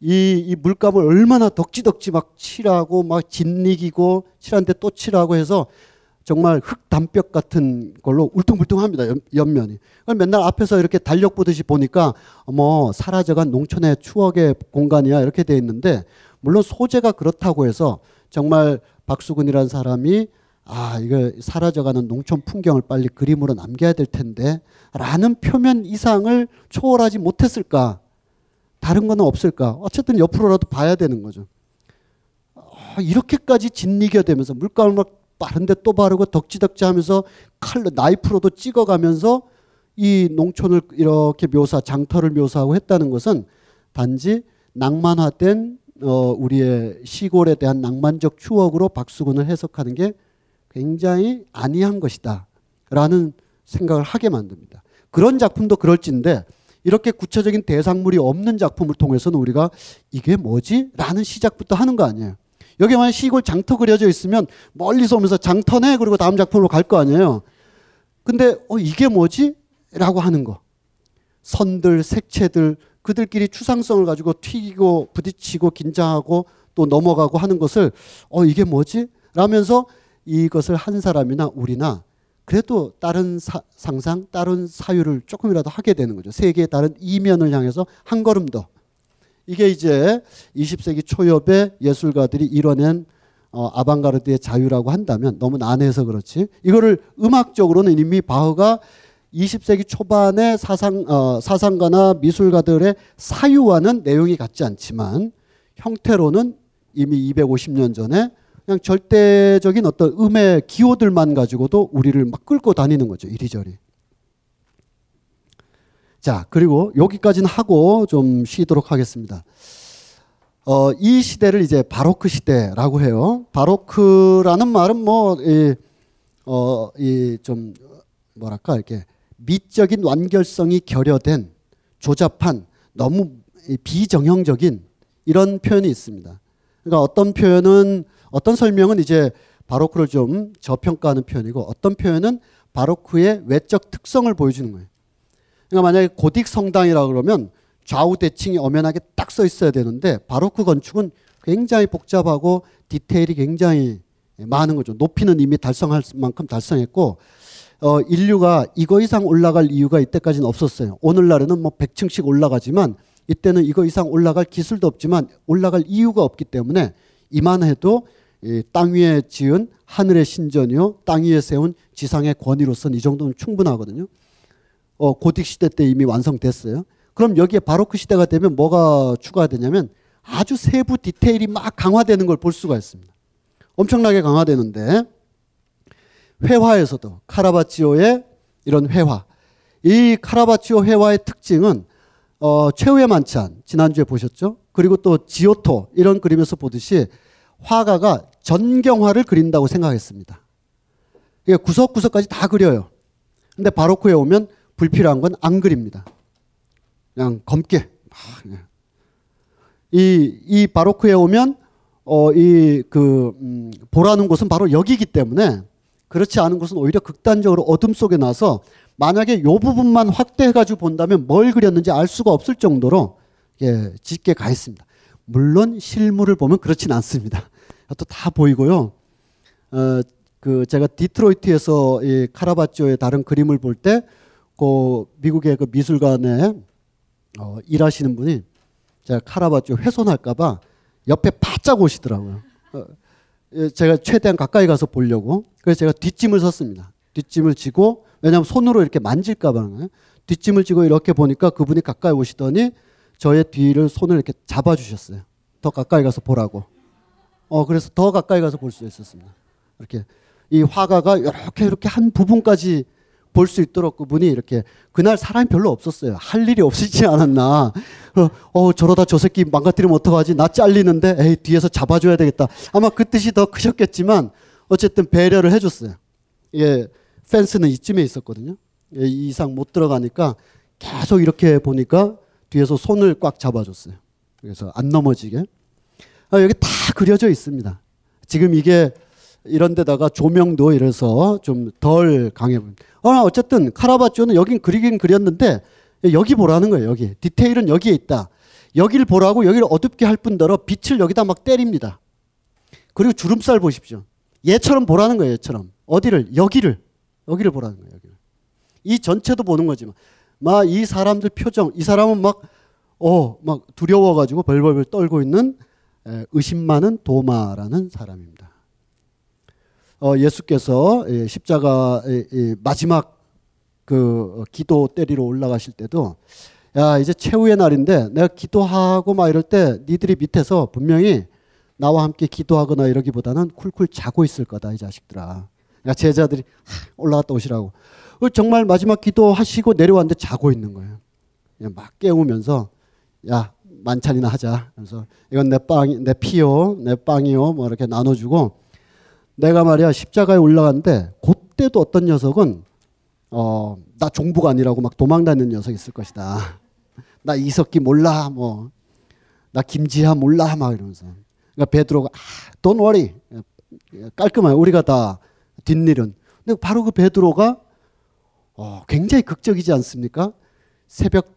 이, 이 물감을 얼마나 덕지덕지 막 칠하고 막 짓이기고 칠한데 또 칠하고 해서 정말 흙 담벽 같은 걸로 울퉁불퉁합니다. 옆 면이. 맨날 앞에서 이렇게 달력 보듯이 보니까 뭐 사라져간 농촌의 추억의 공간이야 이렇게 돼 있는데 물론 소재가 그렇다고 해서 정말 박수근이라는 사람이 아, 이거 사라져가는 농촌 풍경을 빨리 그림으로 남겨야 될 텐데 라는 표면 이상을 초월하지 못했을까? 다른 거는 없을까? 어쨌든 옆으로라도 봐야 되는 거죠. 아, 이렇게까지 짓이겨 되면서 물감을 막 빠른데 또 바르고 덕지덕지 하면서 칼로 나이프로도 찍어가면서 이 농촌을 이렇게 묘사 장터를 묘사하고 했다는 것은 단지 낭만화된 어, 우리의 시골에 대한 낭만적 추억으로 박수근을 해석하는 게 굉장히 아니한 것이다. 라는 생각을 하게 만듭니다. 그런 작품도 그럴진데 이렇게 구체적인 대상물이 없는 작품을 통해서는 우리가 이게 뭐지? 라는 시작부터 하는 거 아니에요. 여기 만약 시골 장터 그려져 있으면 멀리서 오면서 장터네 그리고 다음 작품으로 갈 거 아니에요. 근데 어 이게 뭐지? 라고 하는 거. 선들, 색채들 그들끼리 추상성을 가지고 튀기고 부딪히고 긴장하고 또 넘어가고 하는 것을 어 이게 뭐지? 라면서 이것을 한 사람이나 우리나 그래도 다른 사, 상상, 다른 사유를 조금이라도 하게 되는 거죠. 세계의 다른 이면을 향해서 한 걸음 더. 이게 이제 20세기 초엽의 예술가들이 이뤄낸 어, 아방가르드의 자유라고 한다면 너무 난해서 그렇지. 이거를 음악적으로는 이미 바흐가 20세기 초반의 사상, 어, 사상가나 미술가들의 사유와는 내용이 같지 않지만 형태로는 이미 250년 전에 그냥 절대적인 어떤 음의 기호들만 가지고도 우리를 막 끌고 다니는 거죠. 이리저리. 자, 그리고 여기까지는 하고 좀 쉬도록 하겠습니다. 어, 이 시대를 이제 바로크 시대라고 해요. 바로크라는 말은 뭐, 이, 어, 이 좀, 뭐랄까, 이렇게 미적인 완결성이 결여된 조잡한 너무 비정형적인 이런 표현이 있습니다. 그러니까 어떤 표현은 어떤 설명은 이제 바로크를 좀 저평가하는 표현이고 어떤 표현은 바로크의 외적 특성을 보여주는 거예요. 그러니까 만약에 고딕 성당이라 그러면 좌우 대칭이 엄연하게 딱 써 있어야 되는데 바로크 건축은 굉장히 복잡하고 디테일이 굉장히 많은 거죠. 높이는 이미 달성할 만큼 달성했고 어, 인류가 이거 이상 올라갈 이유가 이때까지는 없었어요. 오늘날에는 뭐 100층씩 올라가지만 이때는 이거 이상 올라갈 기술도 없지만 올라갈 이유가 없기 때문에 이만해도 땅 위에 지은 하늘의 신전이요, 땅 위에 세운 지상의 권위로서는 이 정도는 충분하거든요. 어, 고딕 시대 때 이미 완성됐어요. 그럼 여기에 바로크 시대가 되면 뭐가 추가되냐면 아주 세부 디테일이 막 강화되는 걸 볼 수가 있습니다. 엄청나게 강화되는데 회화에서도 카라바치오의 이런 회화. 이 카라바치오 회화의 특징은 어, 최후의 만찬 지난주에 보셨죠? 그리고 또 지오토 이런 그림에서 보듯이 화가가 전경화를 그린다고 생각했습니다. 구석구석까지 다 그려요. 근데 바로크에 오면 불필요한 건 안 그립니다. 그냥 검게. 이, 이 바로크에 오면, 어, 이, 그, 음, 보라는 곳은 바로 여기기 때문에 그렇지 않은 곳은 오히려 극단적으로 어둠 속에 나서 만약에 요 부분만 확대해가지고 본다면 뭘 그렸는지 알 수가 없을 정도로 예, 짙게 가 있습니다. 물론 실물을 보면 그렇진 않습니다. 또 다 보이고요. 어, 그 제가 디트로이트에서 이 카라바치오의 다른 그림을 볼 때 그 미국의 그 미술관에 어, 일하시는 분이 제가 카라바치오 훼손할까봐 옆에 바짝 오시더라고요. 어, 예, 제가 최대한 가까이 가서 보려고 그래서 제가 뒷짐을 섰습니다. 뒷짐을 지고 왜냐하면 손으로 이렇게 만질까봐 뒷짐을 지고 이렇게 보니까 그분이 가까이 오시더니 저의 뒤를 손을 이렇게 잡아주셨어요. 더 가까이 가서 보라고. 어 그래서 더 가까이 가서 볼 수 있었습니다. 이렇게 이 화가가 이렇게 이렇게 한 부분까지 볼 수 있도록 그분이 이렇게 그날 사람이 별로 없었어요. 할 일이 없으지 않았나. 어, 어 저러다 저 새끼 망가뜨리면 어떡하지? 나 잘리는데 에이 뒤에서 잡아줘야 되겠다. 아마 그 뜻이 더 크셨겠지만 어쨌든 배려를 해줬어요. 예, 펜스는 이쯤에 있었거든요. 예, 이 이상 못 들어가니까 계속 이렇게 보니까 뒤에서 손을 꽉 잡아줬어요. 그래서 안 넘어지게. 아, 여기 다 그려져 있습니다. 지금 이게 이런 데다가 조명도 이래서 좀 덜 강해 보입니다. 어, 어쨌든 카라바초는 여긴 그리긴 그렸는데 여기 보라는 거예요. 여기 디테일은 여기에 있다. 여기를 보라고 여기를 어둡게 할 뿐더러 빛을 여기다 막 때립니다. 그리고 주름살 보십시오. 얘처럼 보라는 거예요. 얘처럼 어디를 여기를 여기를 보라는 거예요. 여기를. 이 전체도 보는 거지만 막 이 사람들 표정 이 사람은 막 어, 막 두려워가지고 벌벌벌 떨고 있는 의심 많은 도마라는 사람입니다. 어, 예수께서 십자가 마지막 그 기도 때리러 올라가실 때도 야 이제 최후의 날인데 내가 기도하고 막 이럴 때 니들이 밑에서 분명히 나와 함께 기도하거나 이러기보다는 쿨쿨 자고 있을 거다 이 자식들아. 그러니까 제자들이 올라갔다 오시라고. 어, 정말 마지막 기도하시고 내려왔는데 자고 있는 거예요. 막 깨우면서 야 만찬이나 하자. 그래서 이건 내 빵, 내 피요, 내 빵이요, 뭐 이렇게 나눠주고 내가 말이야 십자가에 올라갔는데 그때도 어떤 녀석은 어 나 종부가 아니라고 막 도망다니는 녀석이 있을 것이다. 나 이석기 몰라 뭐. 나 김지하 몰라 막 이러면서. 그러니까 베드로가 아, don't worry. 깔끔해 우리가 다 뒷일은. 근데 바로 그 베드로가 어, 굉장히 극적이지 않습니까? 새벽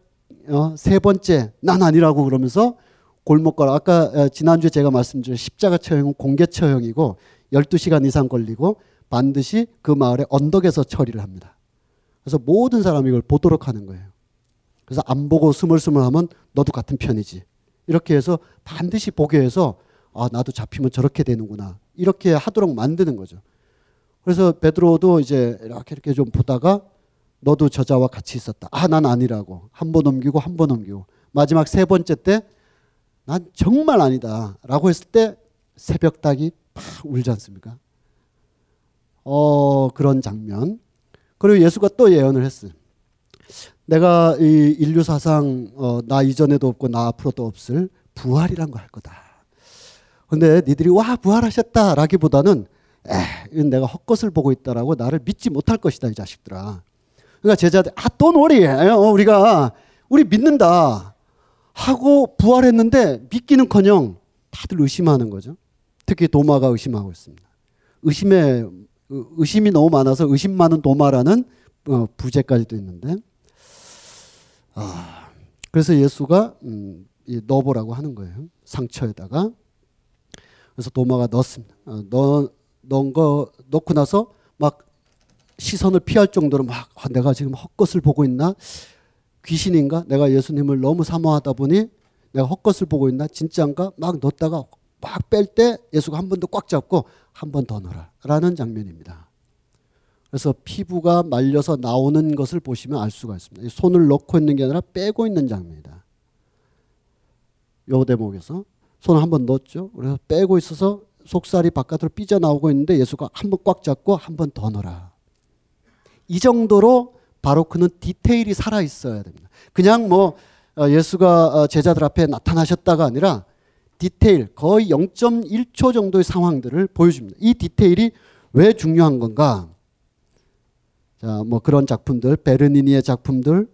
어, 세 번째 난 아니라고 그러면서 골목걸 아까 어, 지난주에 제가 말씀드린 십자가 처형은 공개 처형이고 12시간 이상 걸리고 반드시 그 마을의 언덕에서 처리를 합니다. 그래서 모든 사람이 이걸 보도록 하는 거예요. 그래서 안 보고 스물스물 하면 너도 같은 편이지. 이렇게 해서 반드시 보게 해서 아 나도 잡히면 저렇게 되는구나. 이렇게 하도록 만드는 거죠. 그래서 베드로도 이제 이렇게 이렇게 좀 보다가 너도 저자와 같이 있었다. 아, 난 아니라고. 한 번 넘기고 한 번 넘기고. 마지막 세 번째 때 난 정말 아니다. 라고 했을 때 새벽 닭이 팍 울지 않습니까? 어, 그런 장면. 그리고 예수가 또 예언을 했어요. 내가 이 인류 사상 어, 나 이전에도 없고 나 앞으로도 없을 부활이란 거할 거다. 근데 니들이 와 부활하셨다라기보다는 에, 내가 헛것을 보고 있다라고 나를 믿지 못할 것이다 이 자식들아. 그러니까 제자들 아또 놀이 어, 우리가 우리 믿는다 하고 부활했는데 믿기는커녕 다들 의심하는 거죠. 특히 도마가 의심하고 있습니다. 의심에 의심이 너무 많아서 의심 많은 도마라는 어, 부제까지도 있는데 아, 그래서 예수가 음, 넣어보라고 하는 거예요. 상처에다가 그래서 도마가 넣었습니다. 어, 넣, 넣은 거 넣고 나서 막 시선을 피할 정도로 막 아, 내가 지금 헛것을 보고 있나 귀신인가 내가 예수님을 너무 사모하다 보니 내가 헛것을 보고 있나 진짜인가 막 넣다가 막 뺄 때 예수가 한 번 더 꽉 잡고 한 번 더 넣어라 라는 장면입니다. 그래서 피부가 말려서 나오는 것을 보시면 알 수가 있습니다. 손을 넣고 있는 게 아니라 빼고 있는 장면이다. 요 대목에서 손을 한 번 넣었죠. 그래서 빼고 있어서 속살이 바깥으로 삐져나오고 있는데 예수가 한 번 꽉 잡고 한 번 더 넣어라. 이 정도로 바로크는 디테일이 살아 있어야 됩니다. 그냥 뭐 어, 예수가 어, 제자들 앞에 나타나셨다가 아니라 디테일 거의 0.1초 정도의 상황들을 보여줍니다. 이 디테일이 왜 중요한 건가? 자, 뭐 그런 작품들, 베르니니의 작품들,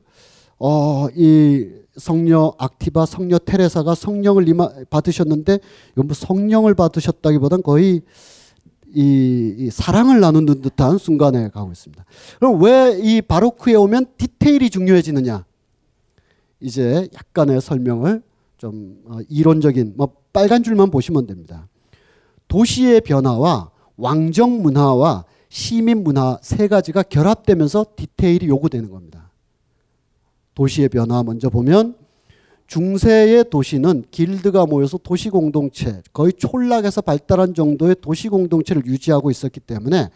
어, 이 성녀 악티바, 성녀 테레사가 성령을 받으셨는데 이건 뭐 성령을 받으셨다기보단 거의 이, 이, 사랑을 나누는 듯한 순간에 가고 있습니다. 그럼 왜 이 바로크에 오면 디테일이 중요해지느냐? 이제 약간의 설명을 좀 어, 이론적인 뭐 빨간 줄만 보시면 됩니다. 도시의 변화와 왕정 문화와 시민 문화 세 가지가 결합되면서 디테일이 요구되는 겁니다. 도시의 변화 먼저 보면 중세의 도시는 길드가 모여서 도시 공동체 거의 촌락에서 발달한 정도의 도시 공동체를 유지하고 있었기 때문에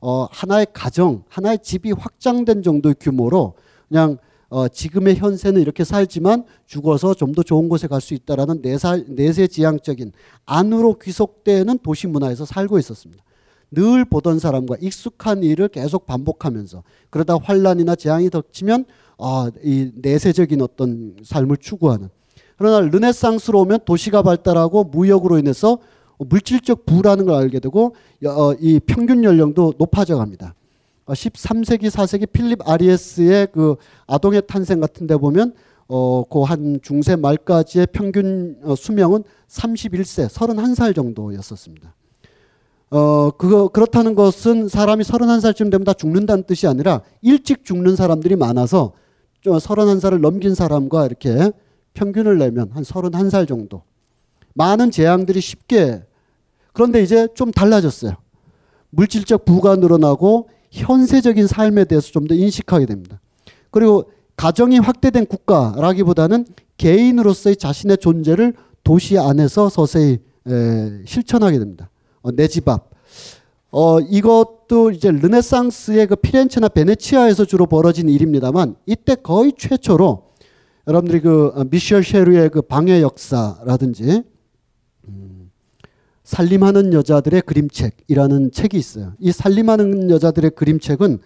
어, 하나의 가정, 하나의 집이 확장된 정도의 규모로 그냥 어, 지금의 현세는 이렇게 살지만 죽어서 좀 더 좋은 곳에 갈 수 있다라는 내사, 내세지향적인 안으로 귀속되는 도시 문화에서 살고 있었습니다. 늘 보던 사람과 익숙한 일을 계속 반복하면서 그러다 환란이나 재앙이 닥치면 아, 이 내세적인 어떤 삶을 추구하는 그러나 르네상스로 오면 도시가 발달하고 무역으로 인해서 물질적 부라는 걸 알게 되고 어, 이 평균 연령도 높아져 갑니다. 13세기 어, 4세기 필립 아리에스의 그 아동의 탄생 같은 데 보면 어, 그 한 중세 말까지의 평균 어, 수명은 31세, 31살 정도였었습니다. 어, 그거, 그렇다는 것은 사람이 31살쯤 되면 다 죽는다는 뜻이 아니라 일찍 죽는 사람들이 많아서 좀 31살을 넘긴 사람과 이렇게 평균을 내면 한 31살 정도. 많은 재앙들이 쉽게 그런데 이제 좀 달라졌어요. 물질적 부가 늘어나고 현세적인 삶에 대해서 좀 더 인식하게 됩니다. 그리고 가정이 확대된 국가라기보다는 개인으로서의 자신의 존재를 도시 안에서 서서히 에, 실천하게 됩니다. 어, 내집 앞. 어, 이것도 이제 르네상스의 그 피렌체나 베네치아에서 주로 벌어진 일입니다만 이때 거의 최초로 여러분들이 그 어, 미셸 쉐르의 그 방해 역사라든지 음, 살림하는 여자들의 그림책이라는 책이 있어요. 이 살림하는 여자들의 그림책은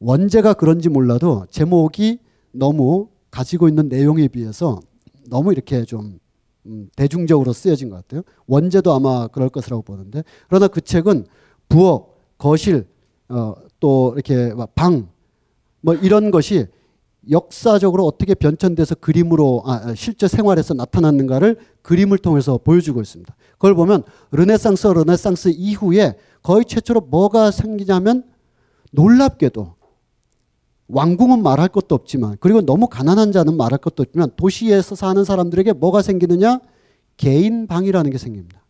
원제가 그런지 몰라도 제목이 너무 가지고 있는 내용에 비해서 너무 이렇게 좀 음, 대중적으로 쓰여진 것 같아요. 원제도 아마 그럴 것이라고 보는데 그러나 그 책은 부엌, 거실, 어, 또 이렇게 방, 뭐 이런 것이 역사적으로 어떻게 변천돼서 그림으로 아, 아, 실제 생활에서 나타났는가를 그림을 통해서 보여주고 있습니다. 그걸 보면 르네상스 르네상스 이후에 거의 최초로 뭐가 생기냐면 놀랍게도 왕궁은 말할 것도 없지만 그리고 너무 가난한 자는 말할 것도 없지만 도시에서 사는 사람들에게 뭐가 생기느냐 개인 방이라는 게 생깁니다.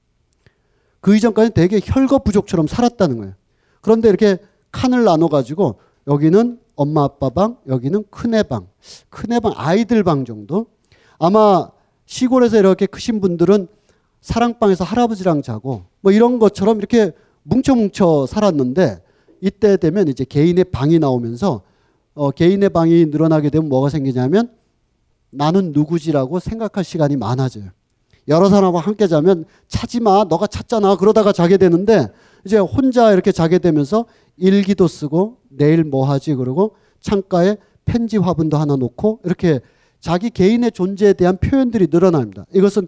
그 이전까지 되게 혈거 부족처럼 살았다는 거예요. 그런데 이렇게 칸을 나눠 가지고 여기는 엄마 아빠 방, 여기는 큰애 방, 큰애 방 아이들 방 정도. 아마 시골에서 이렇게 크신 분들은 사랑방에서 할아버지랑 자고 뭐 이런 것처럼 이렇게 뭉쳐 뭉쳐 살았는데 이때 되면 이제 개인의 방이 나오면서 어, 개인의 방이 늘어나게 되면 뭐가 생기냐면 나는 누구지라고 생각할 시간이 많아져요. 여러 사람과 함께 자면 차지 마. 너가 찾잖아. 그러다가 자게 되는데 이제 혼자 이렇게 자게 되면서 일기도 쓰고 내일 뭐 하지 그러고 창가에 편지 화분도 하나 놓고 이렇게 자기 개인의 존재에 대한 표현들이 늘어납니다. 이것은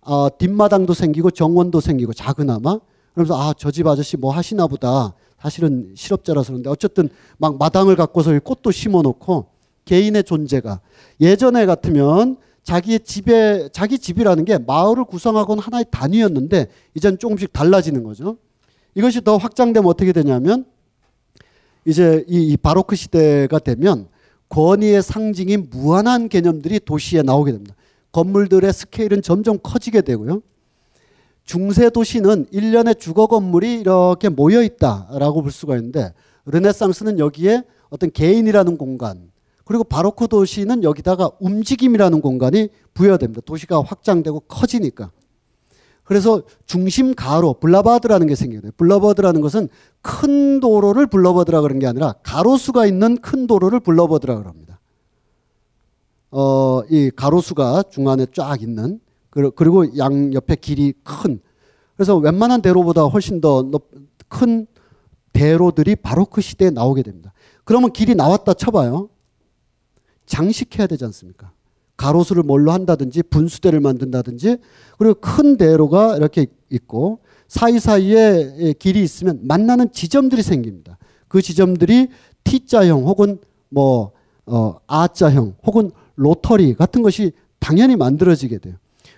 어, 뒷마당도 생기고 정원도 생기고 작은아마 그러면서 아 저 집 아저씨 뭐 하시나 보다 사실은 실업자라서 그런데 어쨌든 막 마당을 갖고서 꽃도 심어 놓고 개인의 존재가 예전에 같으면 자기의 집에 자기 집이라는 게 마을을 구성하고는 하나의 단위였는데 이제는 조금씩 달라지는 거죠. 이것이 더 확장되면 어떻게 되냐면 이제 이, 이 바로크 시대가 되면 권위의 상징인 무한한 개념들이 도시에 나오게 됩니다. 건물들의 스케일은 점점 커지게 되고요. 중세 도시는 일련의 주거 건물이 이렇게 모여 있다라고 볼 수가 있는데 르네상스는 여기에 어떤 개인이라는 공간 그리고 바로크 도시는 여기다가 움직임이라는 공간이 부여됩니다. 도시가 확장되고 커지니까. 그래서 중심 가로 블라바드라는 게 생겨요. 블라바드라는 것은 큰 도로를 블라바드라 그런 게 아니라 가로수가 있는 큰 도로를 블라바드라 그럽니다. 어, 이 가로수가 중간에 쫙 있는 그리고 양 옆에 길이 큰 그래서 웬만한 대로보다 훨씬 더 큰 대로들이 바로 그 시대에 나오게 됩니다. 그러면 길이 나왔다 쳐봐요. 장식해야 되지 않습니까? 가로수를 뭘로 한다든지 분수대를 만든다든지 그리고 큰 대로가 이렇게 있고 사이사이에 길이 있으면 만나는 지점들이 생깁니다. 그 지점들이 T자형 혹은 뭐 어, R자형 혹은 로터리 같은 것이 당연히 만들어지게 돼요.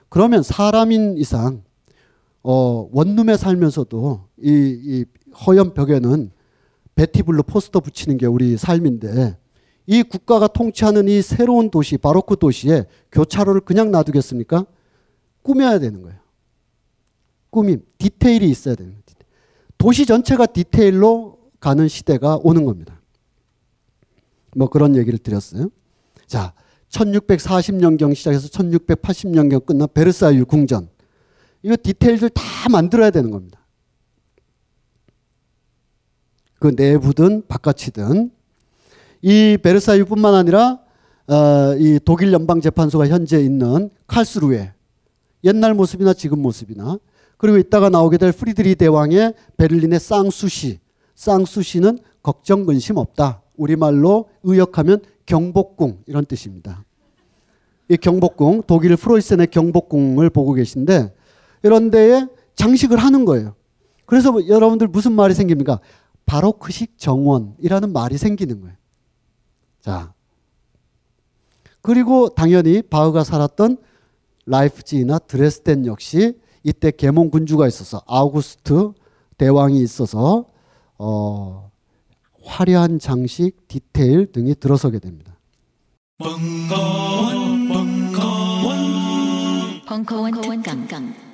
그러면 사람인 이상 어, 원룸에 살면서도 이, 이 허연 벽에는 베티블루 포스터 붙이는 게 우리 삶인데 이 국가가 통치하는 이 새로운 도시 바로크 도시에 교차로를 그냥 놔두겠습니까? 꾸며야 되는 거예요. 꾸밈, 디테일이 있어야 되는 거예요. 도시 전체가 디테일로 가는 시대가 오는 겁니다. 뭐 그런 얘기를 드렸어요. 자, 1640년경 시작해서 1680년경 끝난 베르사유 궁전. 이거 디테일들 다 만들어야 되는 겁니다. 그 내부든 바깥이든 이 베르사유뿐만 아니라 어, 이 독일 연방 재판소가 현재 있는 칼스루에 옛날 모습이나 지금 모습이나 그리고 이따가 나오게 될 프리드리히 대왕의 베를린의 상수시 상수시는 걱정 근심 없다. 우리말로 의역하면 경복궁 이런 뜻입니다. 이 경복궁 독일 프로이센의 경복궁을 보고 계신데 이런 데에 장식을 하는 거예요. 그래서 뭐 여러분들 무슨 말이 생깁니까? 바로크식 정원이라는 말이 생기는 거예요. 자. 그리고 당연히 바흐가 살았던 라이프지나 드레스덴 역시 이때 계몽 군주가 있어서 아우구스트 대왕이 있어서 어, 화려한 장식, 디테일 등이 들어서게 됩니다. 벙커원, 벙커원, 벙커원 특강.